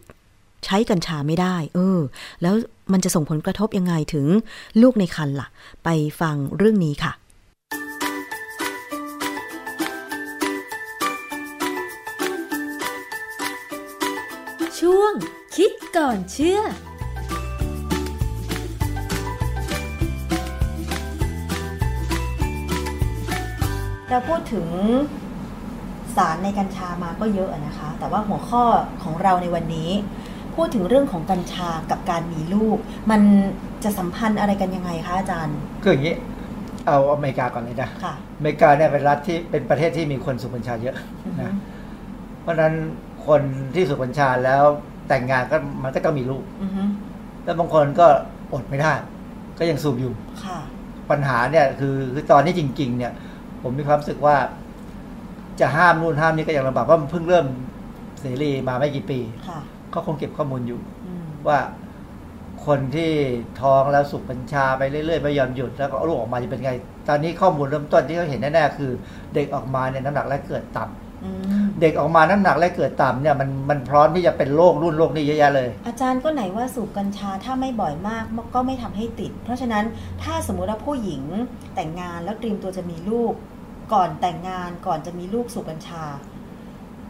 ใช้กัญชาไม่ได้ เออ แล้วมันจะส่งผลกระทบยังไงถึงลูกในครรภ์ล่ะ ไปฟังเรื่องนี้ค่ะช่วงคิดก่อนเชื่อ เราพูดถึงสารในกัญชามาก็เยอะนะคะ แต่ว่าหัวข้อของเราในวันนี้ พูดถึงเรื่องของกัญชากับการมีลูก มันจะสัมพันธ์อะไรกันยังไงคะอาจารย์ คืออย่างนี้ เอาอเมริกาก่อนเลยนะค่ะอเมริกาเนี่ยเป็นรัฐที่เป็นประเทศที่มีคนสูบกัญชาเยอะอือฮึนะเพราะฉะนั้นคนที่สูบกัญชาแล้วแต่งงานก็มันก็ต้องมีลูกอือฮึแล้วบางคนก็อดไม่ได้ ก็ยังสูบอยู่ค่ะปัญหาเนี่ยคือคือตอนนี้จริง ๆ เนี่ย ผมมีความรู้สึกว่า จะห้ามนู่นห้ามนี่ก็ยังลำบากเพราะมันเพิ่งเริ่มเสรีมาไม่กี่ปีค่ะเขาคงเก็บข้อมูลอยู่อืมว่าคนที่ท้องแล้วสูบกัญชาไปเรื่อยๆไม่ยอมหยุดแล้วก็เอาลูกออกมาจะเป็นไง ตอนนี้ข้อมูลเริ่มต้นที่เขาเห็นแน่ๆคือ เด็กออกมาเนี่ยน้ำหนักแรกเกิดต่ำอืม เด็กออกมาน้ำหนักแรกเกิดต่ำเนี่ยมันมันพร้อมที่จะเป็นโรครุ่นโรคนี้เยอะแยะเลย อาจารย์ก็ไหนว่าสูบกัญชาถ้าไม่บ่อยมากก็ไม่ทำให้ติด เพราะฉะนั้นถ้าสมมุติว่าผู้หญิงแต่งงานแล้วเตรียมตัวจะมีลูก ก่อนแต่งงานก่อนจะมีลูกสูบกัญชา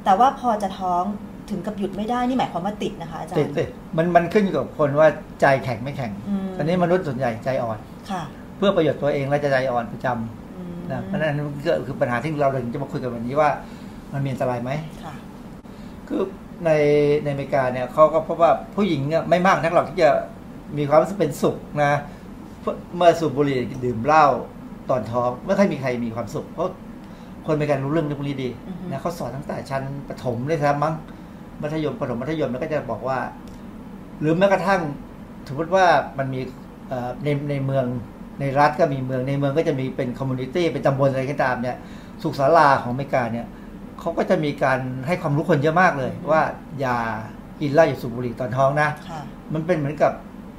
แต่ว่าพอจะท้องถึงกับหยุดไม่ได้นี่หมายความว่าติดนะคะอาจารติดย์สิมันมันขึ้นอยู่กับคนว่าใจแข็งไม่แข็งอืมตอนนี้มนุษย์ส่วนใหญ่ใจอ่อนค่ะ เพื่อประโยชน์ตัวเองและจะใจอ่อนประจำอืมนะเพราะฉะนั้นก็คือปัญหาที่เราเลยจะมาคุยกันวันนี้ว่า มันมีอันตรายไหมค่ะ คือในในอเมริกาเนี่ยเขาก็พบว่าผู้หญิงเนี่ยไม่มากนักหรอกที่จะมีความรู้สึกเป็นสุขนะเมื่อเมื่อสูบบุหรี่ดื่มเหล้าตอนท้องไม่ค่อยมีใครมีความสุข เพราะคนอเมริกันรู้เรื่องพวกนี้ดีอือฮึนะเขาสอนตั้งแต่ชั้นประถมเลยครับมั้งมัธยมประถมมัธยมแล้วก็จะบอกว่า หรือแม้กระทั่งสมมติว่ามันมีเอ่อในในเมืองในรัฐก็มีเมืองในเมืองก็จะมีเป็น community เป็นตำบลอะไรก็ตามเนี่ยสุขศาลาของอเมริกาเนี่ย เขาก็จะมีการให้ความรู้คนเยอะมากเลย ว่าอย่ากินเหล้าอย่าสูบบุหรี่ตอนท้องนะ ค่ะ มันเป็นเหมือนกับ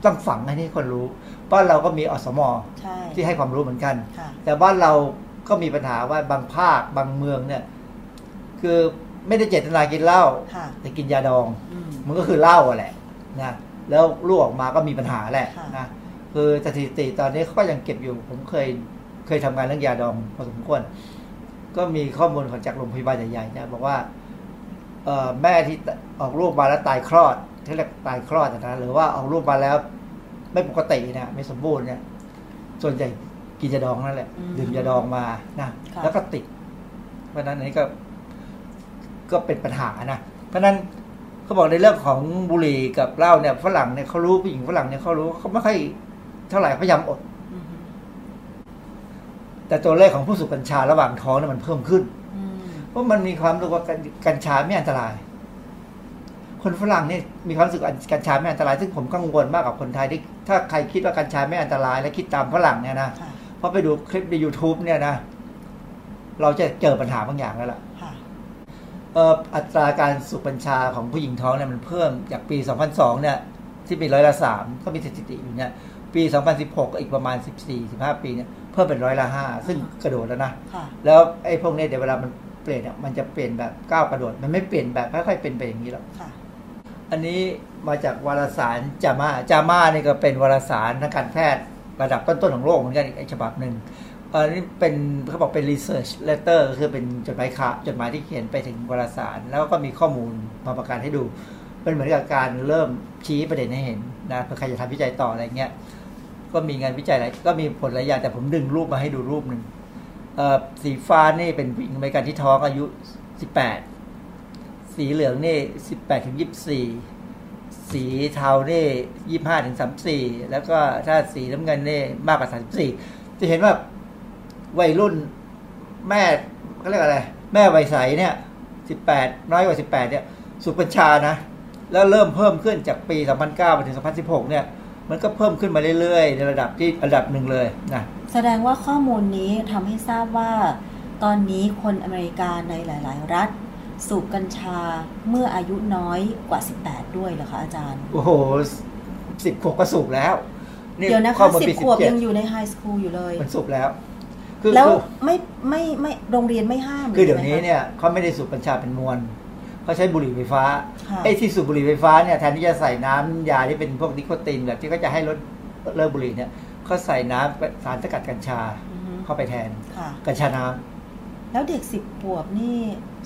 ต้องฝังให้ที่คนรู้บ้านเราก็มีอสมใช่ที่ให้ความรู้เหมือนกัน ค่ะ แต่บ้านเราก็มีปัญหาว่าบางภาคบางเมืองเนี่ย คือไม่ได้เจตนากินเหล้าค่ะ แต่กินยาดอง อืม มันก็คือเหล้าอะแหละนะแล้วลูกออกมาก็มีปัญหาแหละค่ะ นะคือสถิติตอนนี้เขาก็ยังเก็บอยู่ ผมเคยเคยทำงานเรื่องยาดองพอสมควร ก็มีข้อมูลของจากโรงพยาบาลใหญ่ๆเนี่ยบอกว่าเอ่อแม่ที่ออกลูกมาแล้วตายคลอดที่เรียกตายคลอดนะหรือว่าออกลูกมาแล้ว ไม่ปกติเนี่ยไม่สมบูรณ์เนี่ยส่วนใหญ่กินยาดองนั่นแหละอืมดื่มยาดองมานะค่ะแล้วก็ติด เพราะฉะนั้นอันนี้ก็ ก็เป็นปัญหานะเพราะฉะนั้นเขาบอกในเรื่องของบุหรี่กับเหล้าเนี่ยฝรั่งเนี่ยเขารู้ผู้หญิงฝรั่งเนี่ยเขารู้เขาไม่ค่อยเท่าไหร่พยายามอดอืม แต่ตัวเลขของผู้สูบกัญชาระหว่างท้องเนี่ยมันเพิ่มขึ้นอืมเพราะมันมีความรู้ว่ากัญกัญชาไม่อันตราย คนฝรั่งเนี่ยมีความรู้สึกว่ากัญชาไม่อันตราย ซึ่งผมกังวลมากกับคนไทยที่ถ้าใครคิดว่ากัญชาไม่อันตราย และคิดตามฝรั่งเนี่ยนะค่ะเพราะไปดูคลิปใน YouTube เนี่ยนะ เราจะเจอปัญหาบางอย่างแล้วล่ะค่ะเอ่ออัตราการสูบกัญชาของผู้หญิงท้องเนี่ยมันเพิ่มจากปี 2002 เนี่ย ที่มีร้อยละสามก็มีสถิติอยู่เนี่ย ปี 2016 ก็อีกประมาณ 14-15 ปีเนี่ยเพิ่มเป็นร้อยละห้าซึ่งกระโดดแล้วนะค่ะแล้วไอ้พวกนี้เดี๋ยวเวลามันแปปลี่ยนเนี่ยมันจะเปลี่ยนแบบก้าวกระโดด มันไม่เปลี่ยนแบบค่อยๆเป็นไปอย่างนี้หรอกค่ะอันนี้มาจากวารสารจามาจามานี่ก็เป็นวารสารทางการแพทย์ระดับต้นๆของโลกเหมือนกันอีกฉบับหนึ่งอันนี้เป็นเขาบอกเป็น research letter ก็คือเป็นจดหมายข่าวจดหมายที่เขียนไปถึงวารสาร แล้วก็มีข้อมูลมาประกาศให้ดูเป็นเหมือนกับการเริ่มชี้ประเด็นให้เห็นนะเผื่อใครจะทำวิจัยต่ออะไรเงี้ย ก็มีงานวิจัยหลายก็มีผลหลายอย่างแต่ผมดึงรูปมาให้ดูรูปหนึ่งสีฟ้านี่เป็นผู้หญิงอเมริกันที่ท้องอายุ 18 สีเหลืองนี่ 18ถึง24 สีเทานี่ 25ถึง34 แล้วก็ถ้าสีน้ำเงินนี่มากกว่า 34 จะเห็นว่าวัยรุ่นแม่เขาเรียกอะไร แม่วัยใสเนี่ย 18 น้อยกว่า 18 เนี่ย สุปัญชานะ แล้วเริ่มเพิ่มขึ้นจากปี 2009มาถึง 2016 เนี่ย มันก็เพิ่มขึ้นมาเรื่อยๆ ในระดับที่ระดับหนึ่งเลยนะแสดงว่าข้อมูลนี้ทำให้ทราบว่า ตอนนี้คนอเมริกาในหลาย ๆ รัฐ สูบกัญชาเมื่ออายุน้อยกว่า 18 ด้วยเหรอคะอาจารย์ โอ้โหสิบขวบก็สูบแล้วเดี๋ยวนะข้อคะมูลสิบปีขวบ17ยังอยู่ในไฮสคูลอยู่เลย มันสูบแล้วคือแล้วคือไม่ไม่ไม่โรงเรียนไม่ห้ามคือเดี๋ยวนี้หรืไงคะเนี่ยเขาไม่ได้สูบกัญชาเป็นมวล เขาใช้บุหรี่ไฟฟ้าค่ะไอ้ที่สูบบุหรี่ไฟฟ้าเนี่ยแทนที่จะใส่น้ำยาที่เป็นพวกนิโคตินแบบที่เขาจะให้ลดเลิกบุหรี่เนี่ยเขาใส่น้ำสารสกัดกัญชาอือฮึเข้าไปแทนค่ะกัญชาน้ำแล้วเด็กสิบขวบนี่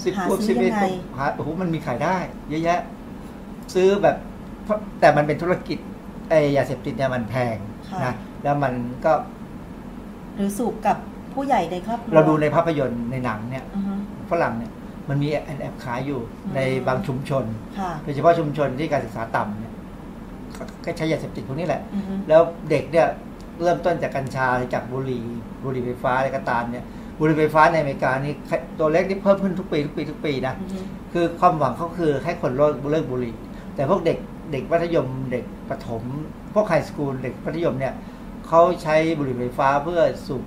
สิบหาขวบซื้สิบอเอ็ยัดงไงหาโอ้โหมันมีขายได้ เยอะแยะ ซื้อแบบเพราะแต่มันเป็นธุรกิจไอ้ยาเสพติดเนี่ยมันแพงค่ะนะแล้วมันก็ หรือสูบกับผู้ใหญ่ในครอบครัวเราดูในภาพยนตร์ในหนังเนี่ยอือฮึฝรั่งเนี่ย มันมีแอบแอบขายอยู่อืมในบางชุมชนค่ะโดยเฉพาะชุมชนที่การศึกษาต่ำเนี่ยก็ก็ใช้ยาเสพติดพวกนี้แหละอือฮึแล้วเด็กเนี่ยเริ่มต้นจากกัญชาจากบุหรี่บุหรี่ไฟฟ้าอะไรก็ตามเนี่ยบุหรี่ไฟฟ้าในอเมริกานี่ตัวเล็กนี่เพิ่มขึ้นทุกปีทุกปีทุกปีนะอือฮึคือความหวังเขาคือให้คนเลิกเลิกบุหรี่ แต่พวกเด็กเด็กมัธยมเด็กประถม พวกไฮสคูลเด็กมัธยมเนี่ยเขาใช้บุหรี่ไฟฟ้าเพื่อสูบ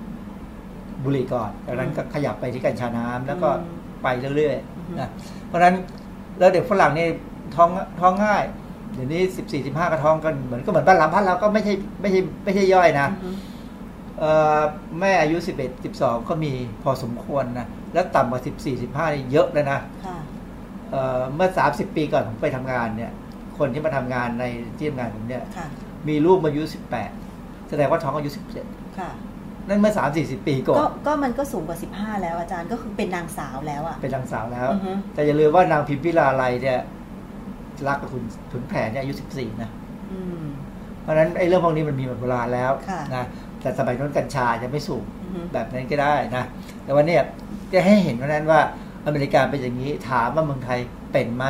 บุหรี่ก่อนจากนั้นก็ขยับไปที่กัญชาน้ำแล้วก็อืม ไปเรื่อยอือฮึๆนะเพราะฉะนั้นแล้วเด็กฝรั่งนี่ท้องท้องง่าย เดี๋ยวนี้สิบสี่สิบห้าก็ท้องกันเหมือนก็เหมือนบ้านเราบ้านเราก็ไม่ใช่ไม่ใช่ไม่ใช่ย่อยนะอือฮึเอ่อแม่อายุสิบเอ็ดสิบสองก็มีพอสมควรนะ แล้วต่ำกว่าสิบสี่สิบห้านี่เยอะเลยนะค่ะเอ่อเมื่อสามสิบปีก่อนผมไปทำงานเนี่ย คนที่มาทำงานในที่ทำงานผมเนี่ยค่ะมีลูกมาอายุสิบแปดแสดงว่าท้องอายุสิบเจ็ดค่ะ นั่นเมื่อสามสี่สิบปีก่อก็นก็มันก็สูงกว่า15แล้วอาจารย์ก็คือเป็นนางสาวแล้วอะเป็นนางสาวแล้วอือฮึแต่อย่าลืมว่านางพิมพิลาไลยเนี่ยรักกับคุณขุนแผนเนี่ยอายุสิบสี่นะอืมเพราะฉะนั้นไอ้เรื่องพวกนี้มันมีมาโบราณแล้วค่ะนะแต่สมัยนั้นกัญชาจะไม่สูบอือฮึแบบนั้นก็ได้นะ แต่วันนี้จะให้เห็นว่านั้นว่าอเมริกาเป็นอย่างนี้ถามว่าเมืองไทยเป็นไหม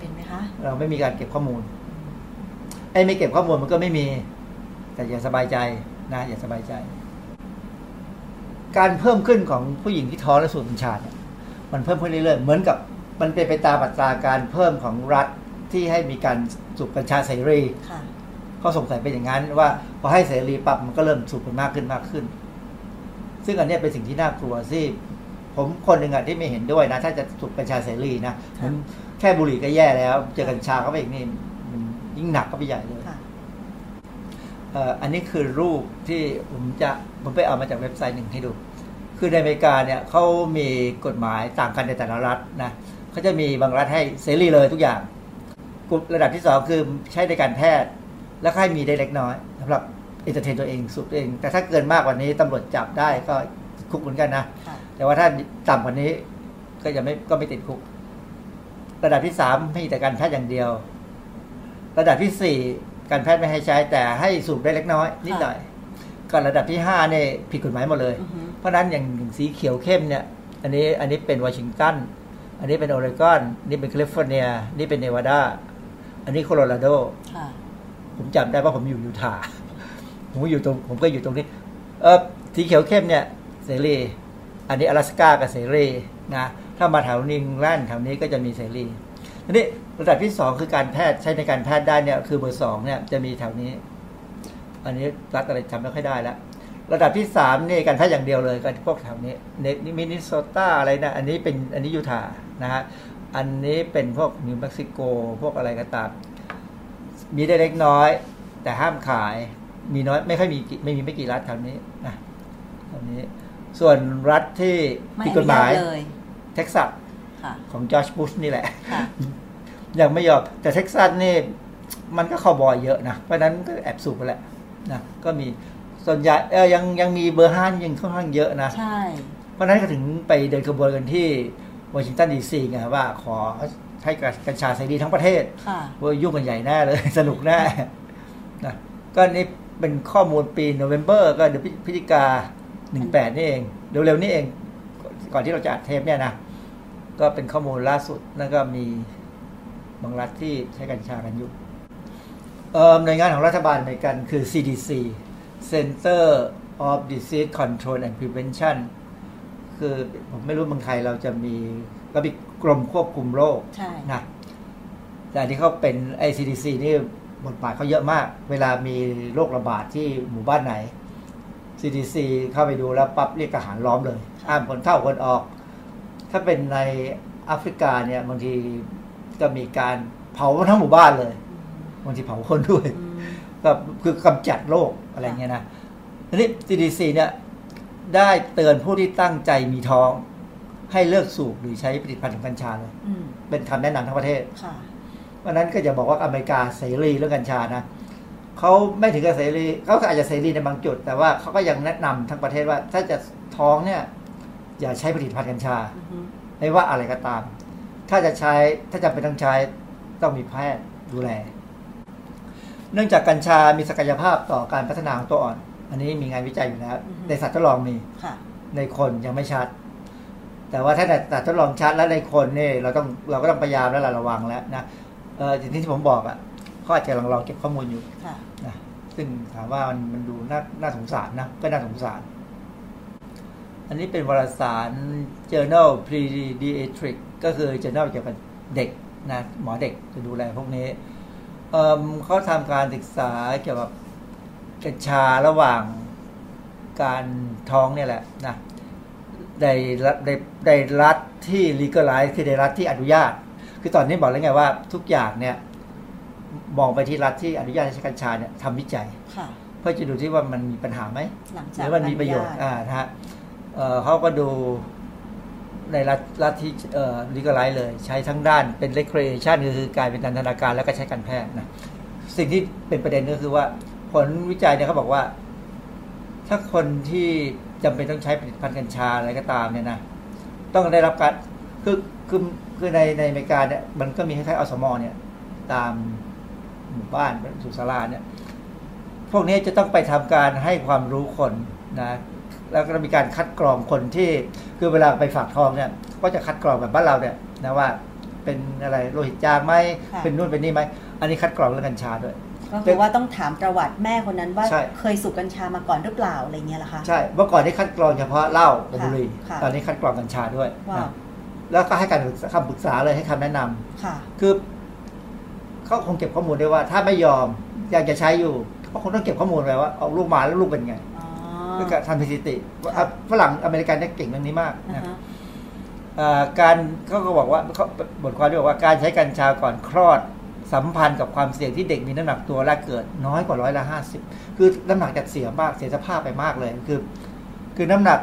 เป็นไหมคะเราไม่มีการเก็บข้อมูลไอ้ไม่เก็บข้อมูลมันก็ไม่มี แต่อย่าสบายใจนะอย่าสบายใจ การเพิ่มขึ้นของผู้หญิงที่ท้องและสูบกัญชาเนี่ยมันเพิ่มขึ้นเรื่อยๆเหมือนกับมันเป็นไปตามอัตราการเพิ่มของรัฐที่ให้มีการสูบกัญชาเสรีค่ะเขาสงสัยเป็นอย่างนั้นว่าพอให้เสรีปั๊บมันก็เริ่มสูบกันมากขึ้นมากขึ้น ซึ่งอันเนี้ยเป็นสิ่งที่น่ากลัวที่ผมคนหนึ่งอะที่ไม่เห็นด้วยนะ ถ้าจะสูบกัญชาเสรีนะผมแค่บุหรี่ก็แย่แล้ว เจอกัญชาเข้าไปอีกนี่มันยิ่งหนักก็ไปใหญ่เลยค่ะเอ่ออันนี้คือรูปที่ผมจะผมไปเอามาจากเว็บไซต์หนึ่งให้ดู คือในอเมริกาเนี่ยเขามีกฎหมายต่างกันในแต่ละรัฐนะเขาจะมีบางรัฐให้เสรีเลยทุกอย่างกลุ่มระดับที่สองคือใช้ในการแพทย์ แล้วก็ให้มีได้เล็กน้อยสำหรับ entertain ตัวเองสุขตัวเอง แต่ถ้าเกินมากกว่านี้ตำรวจจับได้ก็คุกเหมือนกันนะค่ะแต่ว่าถ้าต่ำกว่านี้ก็จะไม่ก็ไม่ติดคุก ระดับที่สามมีแต่การแพทย์อย่างเดียว ระดับที่สี่การแพทย์ไม่ให้ใช้แต่ให้สูบได้เล็กน้อยนิดหน่อยก่อนระดับที่ห้าเนี่ยผิดกฎหมายหมดเลยอือฮึเพ ราะฉะนั้นอย่างอย่างสีเขียวเข้มเนี่ย อันนี้อันนี้เป็นวอชิงตัน อันนี้เป็นโอเรกอน นี่เป็นแคลิฟอร์เนีย นี่เป็นเนวาดา อันนี้โคโลราโด ค่ะ ผมจำได้ว่าผมอยู่ยูทาห์ ผมก็อยู่ตรง ผมก็อยู่ตรงนี้ เออสีเขียวเข้มเนี่ย เสรี อันนี้阿拉斯ก้ากับเสรีนะ ถ้ามาแถวนิงแลนด์แถวนี้ก็จะมีเสรีทีนี้ระดับที่สองคือการแพทย์ใช้ในการแพทย์ได้เนี่ยคือเบอร์สองเนี่ยจะมีแถวนี้ อันนี้รัฐอะไรจำไม่ค่อยได้แล้ว ระดับที่สามนี่การแพทย์อย่างเดียวเลยก็พวกแถวนี้เนมินนิโซตาอะไรนะ อันนี้เป็นอันนี้ยูทาห์นะฮะ อันนี้เป็นพวกนิวเม็กซิโก พวกอะไรก็ตาม มีได้เล็กน้อย แต่ห้ามขาย มีน้อยไม่ค่อยมีกี่ไม่มีไม่กี่รัฐแถวนี้นะแถวนี้ ส่วนรัฐที่ไม่ผิดอกนุฎหญาตมายเลยเท็กซัสค่ะของจอร์จบุชนี่แหละค่ะยังไม่ยอมแต่เท็กซัสนี่มันก็คาวบอยเยอะนะ เพราะฉะนั้นก็แอบสูบไปแหละนะก็มี ส่วนใหญ่เออยังยังมีเบอร์ห้ายังค่อนข้างเยอะนะ ใช่ เพราะฉะนั้นก็ถึงไปเดินขบวนกันที่วอชิงตันดีซีไงว่าขอให้กัญชาเสรีทั้งประเทศค่ะว่ายุ่งกันใหญ่แน่เลย สนุกแน่นะก็นี่เป็นข้อมูลปีโนเวม ber ก็เดือนพฤศจิกาหนึ่งแปดนี่เอง เร็วๆนี่เอง ก่อนที่เราจะอัดเทปเนี่ยนะ ก็เป็นข้อมูลล่าสุดแล้วก็มีบางรัฐที่ใช้กัญชากันอยู่เอ่อหน่วยงานของรัฐบาลอเมริกันคือ CDC Center of Disease Control and Prevention คือผมไม่รู้เมืองไทยเราจะมีก็มีกรมควบคุมโรคใช่นะแต่ที่เขาเป็น ICDC นี่บทบาทเขาเยอะมาก เวลามีโรคระบาดที่หมู่บ้านไหน CDC เข้าไปดูแล้วปั๊บเรียกทหารล้อมเลยห้ามคนเข้าคนออก ถ้าเป็นในแอฟริกาเนี่ยบางทีก็มีการเผาทั้งหมู่บ้านเลยบางทีเผาคนด้วยอืม ก็คือกำจัดโรคอะไรเงี้ยนะทีนี้ CDC เนี่ยได้เตือนผู้ที่ตั้งใจมีท้อง ให้เลิกสูบหรือใช้ผลิตภัณฑ์ของกัญชาเลยอืมเป็นคำแนะนำทั้งประเทศค่ะเพราะฉะนั้นก็จะบอกว่าอเมริกาเสรีเรื่องกัญชานะเขาไม่ถึงกับเสรีเขาก็อาจจะเสรีในบางจุด แต่ว่าเขาก็ยังแนะนำทั้งประเทศว่า ถ้าจะท้องเนี่ย อย่าใช้ผลิตภัณฑ์กัญชาอือฮึไม่ว่าอะไรก็ตาม ถ้าจะใช้ถ้าจำเป็นต้องใช้ต้องมีแพทย์ดูแล เนื่องจากกัญชามีศักยภาพต่อการพัฒนาของตัวอ่อน อันนี้มีงานวิจัยอยู่แล้วในสัตว์ทดลองมีค่ะในคนยังไม่ชัด แต่ว่าถ้าในแต่ทดลองชัดแล้วในคนเนี่ยเราต้องเราก็ต้องพยายามแล้วล่ะระวังแล้วนะเอออย่างที่ที่ผมบอกอะ่ะเขาอาจจะกำลังรอเก็บข้อมูลอยู่ค่ะนะซึ่งถามว่ามันมันดูน่าน่าสงสารนะก็น่าสงสาร อันนี้เป็นวารสาร Journal Pediatric ก็คือ Journal เกี่ยวกับเด็กนะหมอเด็กจะดูแลพวกนี้ เอิ่มเขาทำการศึกษาเกี่ยวกับกัญชาระหว่างการท้องเนี่ยแหละนะในรัฐในในรัฐที่ legalize คือในรัฐที่อนุญาต คือตอนนี้บอกแล้วไงว่าทุกอย่างเนี่ยมองไปที่รัฐที่อนุญาตให้ใช้กัญชาเนี่ยทำวิจัยค่ะเพื่อจะดูที่ว่ามันมีปัญหาไหมหลังหจากรือมันมีประโยชน์อญาตอ่านะฮะเอ่อเขาก็ดู ในรัฐรัฐที่เอ่อ legalize เลย ใช้ทั้งด้านเป็น recreation ก็คือการเป็นนันทนาการแล้วก็ใช้การแพทย์นะสิ่งที่เป็นประเด็นก็คือว่า ผลวิจัยเนี่ยเขาบอกว่า ถ้าคนที่จำเป็นต้องใช้ผลิตภัณฑ์กัญชาอะไรก็ตามเนี่ยนะต้องได้รับการคือคือคือในในอเมริกาเนี่ยมันก็มีคล้ายๆอสมเนี่ย ตามหมู่บ้านสุสาราเนี่ย พวกนี้จะต้องไปทำการให้ความรู้คนนะ แล้วก็มีการคัดกรองคนที่คือเวลาไปฝากทองเนี่ยก็จะคัดกรองแบบบ้านเราเนี่ยนะว่าเป็นอะไรโลหิตจางไหมค่ะ เป็นนู่นเป็นนี่ไหมอันนี้คัดกรองเรื่องกัญชาด้วย ก็คือว่าต้องถามประวัติแม่คนนั้นว่าใช่ เคยสูบกัญชามาก่อนหรือเปล่าอะไรเงี้ยเหรอคะ ใช่เมื่อก่อนนี่คัดกรองเฉพาะเหล้ากับบุหรี่ค่ะ ตอนนี้คัดกรองกัญชาด้วยว้าวนะแล้วก็ให้การปรึกษาคำปรึกษาเลยให้คำแนะนำค่ะ คือเขาคงเก็บข้อมูลได้ว่า ถ้าไม่ยอมอยากจะใช้อยู่เขาคงต้องเก็บข้อมูลไว้ว่าเอาลูกมาแล้วลูกเป็นไง อ๋อเพื่อการทำสถิติว่าค่ะฝรั่งอเมริกันเนี่ยเก่งเรื่องนี้มากอ่านะฮะอ่าการเขาก็บอกว่าเขาบทความที่บอกว่าการใช้กัญชาก่อนคลอดสัมพันธ์กับความเสี่ยงที่เด็กมีน้ำหนักตัวแรกเกิดน้อยกว่าร้อยละห้าสิบคือน้ำหนักจะเสียมากเสียสภาพไปมากเลยคือ คือน้ำหนัก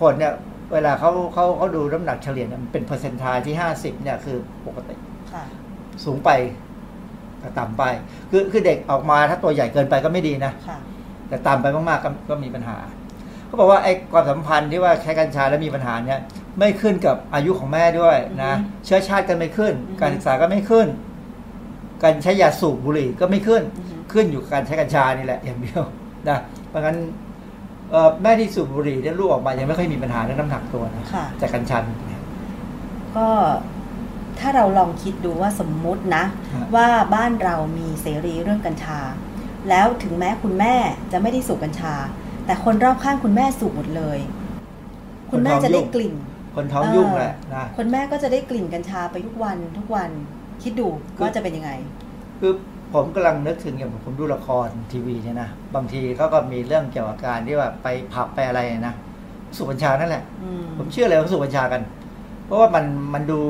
คนเนี่ยเวลาเขาเขาเขาดูน้ำหนักเฉลี่ยเนี่ยมันเป็นเปอร์เซ็นต์ทายที่ห้าสิบเนี่ยคือปกติค่ะสูงไปกับต่ำไป คือคือเด็กออกมาถ้าตัวใหญ่เกินไปก็ไม่ดีนะค่ะ แต่ต่ำไปมากๆก็ก็มีปัญหาเขาบอกว่าไอ้ความสัมพันธ์ที่ว่าใช้กัญชาแล้วมีปัญหาเนี่ยไม่ขึ้นกับอายุของแม่ด้วยนะอือฮึเชื้อชาติก็ไม่ขึ้นอือฮึการศึกษาก็ไม่ขึ้น การใช้ยาสูบบุหรี่ก็ไม่ขึ้นอือฮึขึ้นอยู่กับการใช้กัญชานี่แหละอย่างเดียวนะเพราะงั้นเอ่อแม่ที่สูบบุหรี่เนี่ยลูกออกมายังไม่ค่อยมีปัญหาเรื่องน้ำหนักตัวนะค่ะจากกัญชาก็ถ้าเราลองคิดดูว่าสมมุตินะฮะว่าบ้านเรามีเสรีเรื่องกัญชา แล้วถึงแม้คุณแม่จะไม่ได้สูบกัญชา แต่คนรอบข้างคุณแม่สูบหมดเลย คุณแม่จะได้กลิ่น คนท้องยุ่งแหละนะคนแม่ก็จะได้กลิ่นกัญชาไปทุกวันทุกวันคิดดูว่าจะเป็นยังไง คือผมกำลังนึกถึงอย่างผมดูละครทีวีเนี่ยนะบางทีเขาก็มีเรื่องเกี่ยวกับการที่ว่าไปผับไปอะไรนะสูบกัญชานั่นแหละอืมผมเชื่อเลยว่าสูบกัญชากัน เพราะว่ามันมันดู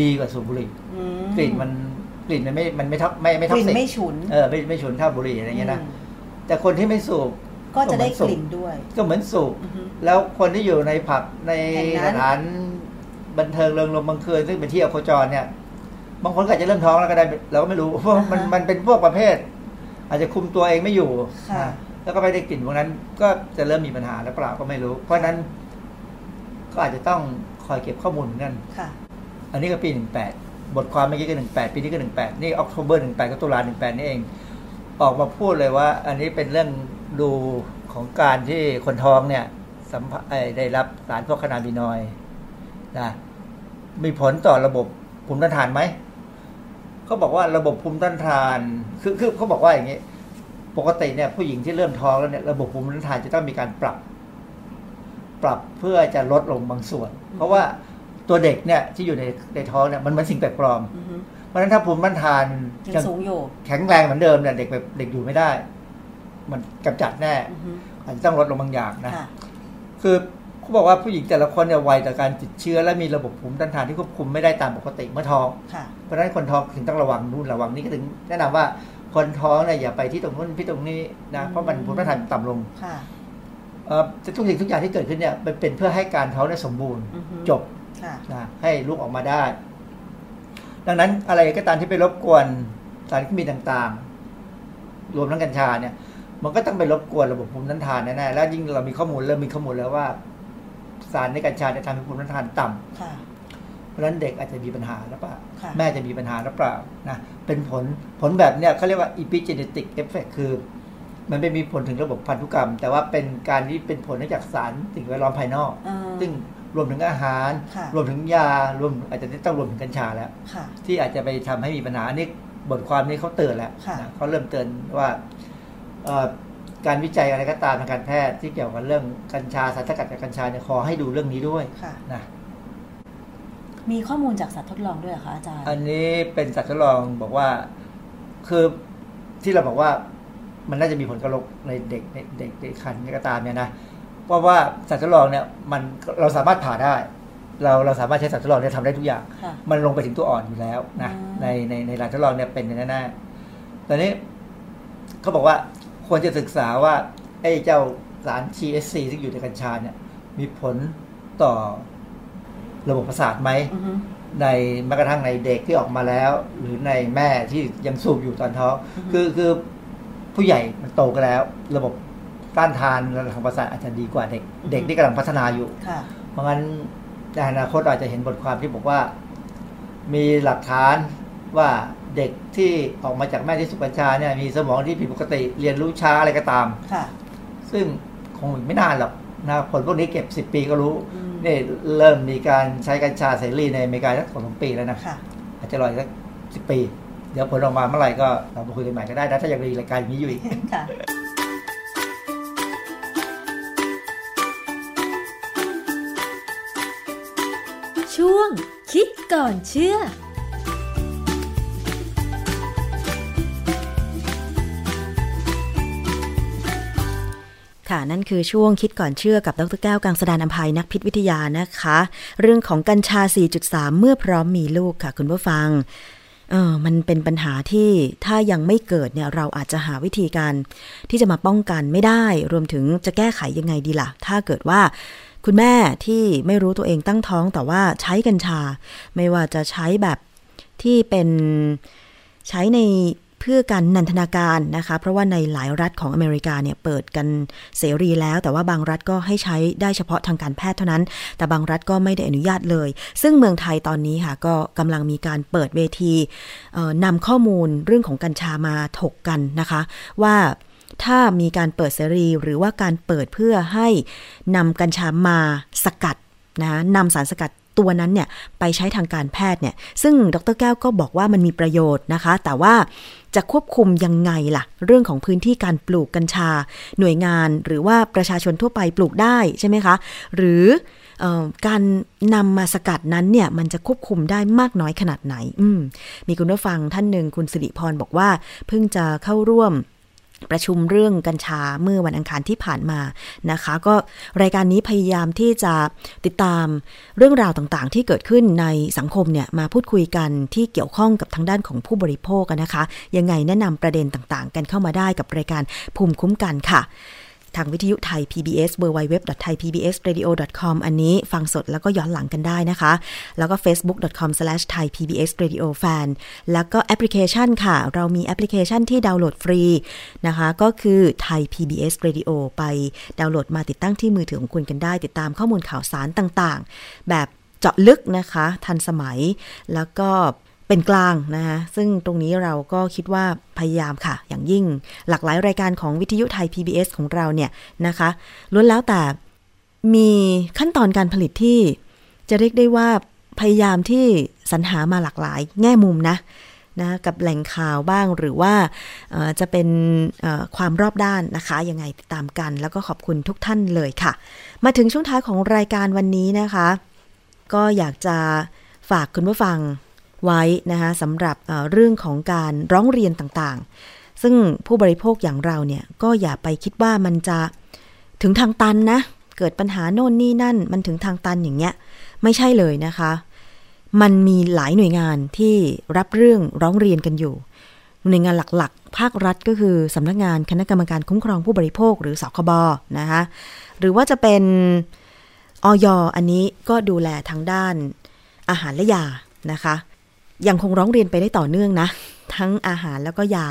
ดีกว่าสูบบุหรี่อืมกลิ่นมัน กลิ่นมันไม่มันไม่ท็อกไม่ไม่กท็อกลิ่นซิกไม่ฉุนเออไม่ไม่ฉุนเท่าบุหรี่อะไรเงี้ยนะอืมแต่คนที่ไม่สูบก็จะได้เหมือนสูกบลิ่นด้วย ก็เหมือนสูบอือฮึแล้วคนที่อยู่ในผับในแห่งนั้นสถานบันเทิงเริงรมย์บางคืนซึ่งเป็นที่อโคจรเนี่ย บางคนก็อาจจะเริ่มท้องแล้วก็ได้เราก็ไม่รู้เพราะมันมันเป็นพวกประเภท อาจจะคุมตัวเองไม่อยู่ค่ะนะแล้วก็ไปได้กลิ่นพวกนั้น ก็จะเริ่มมีปัญหาหรือเปล่าก็ไม่รู้ เพราะฉะนั้น ก็อาจจะต้องคอยเก็บข้อมูลเหมือนกันค่ะอันนี้ก็ปีหนึ่งแปด บทความเมื่อกี้ก็หนึ่งแปดปีนี้ก็หนึ่งแปดนี่ออกโทเบอร์หนึ่งแปดก็ตุลาหนึ่งแปดนี่เอง ออกมาพูดเลยว่า อันนี้เป็นเรื่องดูของการที่คนท้องเนี่ยสัมได้รับสารพวกคนาบินอยนะมีผลต่อระบบภูมิต้านทานไหมเขาบอกว่าระบบภูมิต้านทาน คือคือเขาบอกว่าอย่างนี้ ปกติเนี่ยผู้หญิงที่เริ่มท้องแล้วเนี่ยระบบภูมิต้านทานจะต้องมีการปรับ ปรับเพื่อจะลดลงบางส่วน เพราะว่า ตัวเด็กเนี่ยที่อยู่ในในท้องเนี่ยมันเหมือนสิ่งแปลกปลอม อือฮึเพราะฉะนั้นถ้าภูมิต้านทานยังสูงอยู่แข็งแรงเหมือนเดิมเนี่ยเด็กแบบเด็กอยู่ไม่ได้ มันกำจัดแน่ อือฮึอาจจะต้องลดลงบางอย่างนะ ค่ะ คือเขาบอกว่าผู้หญิงแต่ละคนเนี่ยไวต่อการติดเชื้อและมีระบบภูมิต้านทานที่ควบคุมไม่ได้ตามปกติเมื่อท้อง ค่ะ เพราะฉะนั้นคนท้องถึงต้องระวังนู่นระวังนี่ก็ถึงแนะนำว่าคนท้องเนี่ยอย่าไปที่ตรงนู้นที่ตรงนี้นะเพราะมันภูมิต้านทานต่ำลงค่ะ เอ่อทุกสิ่งทุกอย่างที่เกิดขึ้นเนี่ยมันเป็นเพื่อให้การท้องได้สมบูรณ์ อือฮึ จบค่ะ นะให้ลูกออกมาได้ ดังนั้นอะไรก็ตามที่ไปรบกวนสารเคมีต่างๆ รวมทั้งกัญชาเนี่ย มันก็ต้องไปรบกวนระบบภูมิต้านทานแน่ๆแล้วยิ่งเรามีข้อมูลเริ่มมีข้อมูลแล้วว่า สารในกัญชาจะทำให้ภูมิต้านทานต่ำค่ะเพราะฉะนั้นเด็กอาจจะมีปัญหาหรือเปล่าค่ะแม่จะมีปัญหาหรือเปล่านะเป็นผลผลแบบเนี้ยเขาเรียกว่า epigenetic effect คือ มันไม่มีผลถึงระบบพันธุกรรม แต่ว่าเป็นการที่เป็นผลเนื่องจากสารสิ่งแวดล้อมภายนอกอ่าซึ่ง รวมถึงอาหาร ค่ะรวมถึงยารวมอาจจะต้องรวมถึงกัญชาแล้ว ค่ะที่อาจจะไปทำให้มีปัญหาอันนี้บทความนี้เขาเตือนแล้วค่ะนะเขาเริ่มเตือนว่าเอ่อการวิจัยอะไรก็ตามทางการแพทย์ที่เกี่ยวกับเรื่องกัญชาสารสกัดจากกัญชาเนี่ยขอให้ดูเรื่องนี้ด้วยค่ะ นะ มีข้อมูลจากสัตว์ทดลองด้วยเหรอคะอาจารย์ อันนี้เป็นสัตว์ทดลองบอกว่าคือที่เราบอกว่ามันน่าจะมีผลกระทบในเด็กในเด็กในคันก็ตามเนี่ยนะ เพราะว่าสัตว์ทดลองเนี่ยมันเราสามารถผ่าได้ เราเราสามารถใช้สัตว์ทดลองเนี่ยทำได้ทุกอย่าง ค่ะ มันลงไปถึงตัวอ่อนอยู่แล้วนะอืมในในในหลักทดลองเนี่ยเป็นอย่างแน่ๆตอนนี้เขาบอกว่าควรจะศึกษาว่าไอ้เจ้าสาร THC ที่อยู่ในกัญชาเนี่ย มีผลต่อระบบประสาทไหม อือฮึ ในแม้กระทั่งในเด็กที่ออกมาแล้ว หรือในแม่ที่ยังสูบอยู่ตอนท้องอือฮึคือคือผู้ใหญ่มันโตกันแล้ว ระบบ ต้านทานทางประสาทอาจจะดีกว่าเด็กเด็กที่กำลังพัฒนาอยู่ค่ะเพราะงั้นในอนาคตเราอาจจะเห็นบทความที่บอกว่า มีหลักฐานว่าเด็กที่ออกมาจากแม่ที่สุกัญชาเนี่ยมีสมองที่ผิดปกติเรียนรู้ช้าอะไรก็ตามค่ะซึ่งคงอีกไม่นานหรอกนะผลพวกนี้เก็บสิบปีก็รู้อืมนี่เริ่มมีการใช้กัญชาเสรีในอเมริกาสักสองสามปีแล้วนะค่ะอาจจะรออีกสักสิบปี เดี๋ยวผลออกมาเมื่อไหร่ก็เรามาคุยกันใหม่ก็ได้นะถ้ายังมีรายการอย่างนี้อยู่อีก คิดก่อนเชื่อ ค่ะนั่นคือช่วงคิดก่อนเชื่อกับดรแก้วกังสดานอภัยนักพิษวิทยานะคะ เรื่องของกัญชา 4.3 เมื่อพร้อมมีลูกค่ะ คุณผู้ฟังเออมันเป็นปัญหาที่ถ้ายังไม่เกิดเนี่ยเราอาจจะหาวิธีการที่จะมาป้องกันไม่ได้ รวมถึงจะแก้ไขยังไงดีล่ะ ถ้าเกิดว่า คุณแม่ที่ไม่รู้ตัวเองตั้งท้องแต่ว่าใช้กัญชา ไม่ว่าจะใช้แบบที่เป็นใช้ในเพื่อการนันทนาการนะคะ เพราะว่าในหลายรัฐของอเมริกาเนี่ยเปิดกันเสรีแล้ว แต่ว่าบางรัฐก็ให้ใช้ได้เฉพาะทางการแพทย์เท่านั้น แต่บางรัฐก็ไม่ได้อนุญาตเลย ซึ่งเมืองไทยตอนนี้ค่ะก็กำลังมีการเปิดเวทีเอ่อนำข้อมูลเรื่องของกัญชามาถกกันนะคะ ว่า ถ้ามีการเปิดเสรีหรือว่าการเปิดเพื่อให้นำกัญชามาสกัดนะนำสารสกัดตัวนั้นเนี่ยไปใช้ทางการแพทย์เนี่ยซึ่งดรแก้วก็บอกว่ามันมีประโยชน์นะคะ แต่ว่าจะควบคุมยังไงล่ะ เรื่องของพื้นที่การปลูกกัญชา หน่วยงานหรือว่าประชาชนทั่วไปปลูกได้ใช่ไหมคะ หรือออการนำมาสกัดนั้นเนี่ยมันจะควบคุมได้มากน้อยขนาดไหนอืมมีคุณผู้ฟังท่านหนึ่งคุณสิริพรบอกว่า เพิ่งจะเข้าร่วม ประชุมเรื่องกัญชาเมื่อวันอังคารที่ผ่านมานะคะ ก็รายการนี้พยายามที่จะติดตามเรื่องราวต่างๆ ที่เกิดขึ้นในสังคมเนี่ยมาพูดคุยกันที่เกี่ยวข้องกับทางด้านของผู้บริโภคกันนะคะ ยังไงแนะนำประเด็นต่างๆ กันเข้ามาได้กับรายการภูมิคุ้มกันค่ะ ทางวิทยุไทย PBS www.thaipbsradio.com อันนี้ฟังสดแล้วก็ย้อนหลังกันได้นะคะ แล้วก็ facebook.com/thaipbsradiofan แล้วก็แอปพลิเคชันค่ะ เรามีแอปพลิเคชันที่ดาวน์โหลดฟรีนะคะ ก็คือ Thai PBS Radio ไปดาวน์โหลดมาติดตั้งที่มือถือของคุณกันได้ ติดตามข้อมูลข่าวสารต่างๆ แบบเจาะลึกนะคะ ทันสมัยแล้วก็ เป็นกลางนะคะซึ่งตรงนี้เราก็คิดว่าพยายามค่ะ อย่างยิ่งหลากหลายรายการของวิทยุไทย PBS ของเราเนี่ยนะคะล้วนแล้วแต่มีขั้นตอนการผลิตที่จะเรียกได้ว่าพยายามที่สรรหามาหลากหลาย แง่มุมนะนะกับแหล่งข่าวบ้างหรือว่าจะเป็นความรอบด้านนะคะยังไงติดตามกัน แล้วก็ขอบคุณทุกท่านเลยค่ะ มาถึงช่วงท้ายของรายการวันนี้นะคะ ก็อยากจะฝากคุณผู้ฟัง ไว้นะคะสำหรับเรื่องของการร้องเรียนต่างๆ ซึ่งผู้บริโภคอย่างเราเนี่ยก็อย่าไปคิดว่ามันจะถึงทางตันนะ เกิดปัญหาโน่นนี่นั่น มันถึงทางตันอย่างเงี้ยไม่ใช่เลยนะคะ มันมีหลายหน่วยงานที่รับเรื่องร้องเรียนกันอยู่หน่วยงานหลักๆ ภาครัฐก็คือสำนักงานคณะกรรมการคุ้มครองผู้บริโภคหรือสคบนะคะหรือว่าจะเป็นออยอันนี้ก็ดูแลทางด้านอาหารและยานะคะ ยังคงร้องเรียนไปได้ต่อเนื่องนะ ทั้งอาหารแล้วก็ยา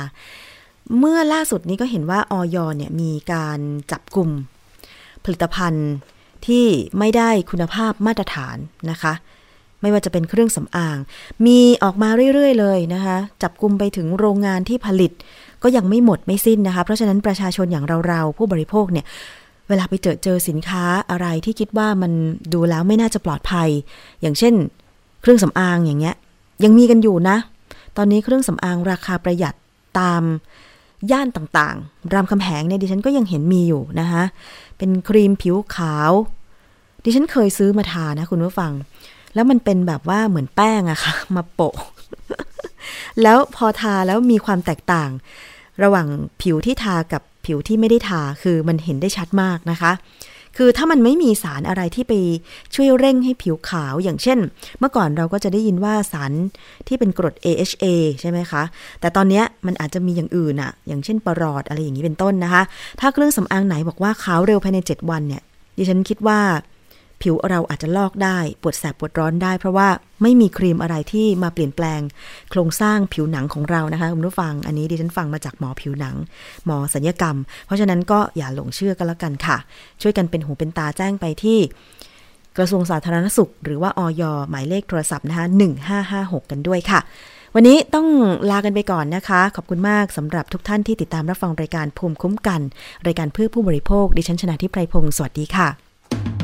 เมื่อล่าสุดนี้ก็เห็นว่าออยเนี่ยมีการจับกลุ่ม ผลิตภัณฑ์ที่ไม่ได้คุณภาพมาตรฐานนะคะ ไม่ว่าจะเป็นเครื่องสำอาง มีออกมาเรื่อย ๆ เลยนะคะ จับกลุ่มไปถึงโรงงานที่ผลิตก็ยังไม่หมดไม่สิ้นนะคะ เพราะฉะนั้นประชาชนอย่างเราๆผู้บริโภคเนี่ยเวลาไปเจอเจอสินค้าอะไรที่คิดว่ามันดูแล้วไม่น่าจะปลอดภัย อย่างเช่น เครื่องสำอางอย่างเงี้ย ยังมีกันอยู่นะ ตอนนี้เครื่องสำอางราคาประหยัดตามย่านต่างๆ รามคำแหงเนี่ยดิฉันก็ยังเห็นมีอยู่นะคะเป็นครีมผิวขาว ดิฉันเคยซื้อมาทานะคุณผู้ฟัง แล้วมันเป็นแบบว่าเหมือนแป้งอะคะ่ะ มาโปะ แล้วพอทาแล้วมีความแตกต่าง ระหว่างผิวที่ทากับผิวที่ไม่ได้ทาคือมันเห็นได้ชัดมากนะคะ คือถ้ามันไม่มีสารอะไรที่ไปช่วยเร่งให้ผิวขาว อย่างเช่น เมื่อก่อนเราก็จะได้ยินว่าสารที่เป็นกรด AHA ใช่ไหมคะ แต่ตอนนี้มันอาจจะมีอย่างอื่นอะอย่างเช่นปรอดอะไรอย่างนี้เป็นต้นนะคะ ถ้าเครื่องสำอางไหนบอกว่าขาวเร็วภายใน 7 วันเนี่ยดิฉันคิดว่า ผิวเราอาจจะลอกได้ปวดแสบปวดร้อนได้ เพราะว่าไม่มีครีมอะไรที่มาเปลี่ยนแปลง โครงสร้างผิวหนังของเรานะคะคุณผู้ฟังอันนี้ดิฉันฟังมาจากหมอผิวหนัง หมอสัญญกรรม เพราะฉะนั้นก็อย่าหลงเชื่อกันแล้วกันค่ะ ช่วยกันเป็นหูเป็นตาแจ้งไปที่กระทรวงสาธารณสุข หรือว่าออยหมายเลขโทรศัพท์นะคะ1556 กันด้วยค่ะ วันนี้ต้องลากันไปก่อนนะคะ ขอบคุณมากสำหรับทุกท่านที่ติดตามรับฟังรายการภูมิคุ้มกัน รายการเพื่อผู้บริโภค ดิฉันชนะทิพไพรพงศ์สวัสดีค่ะ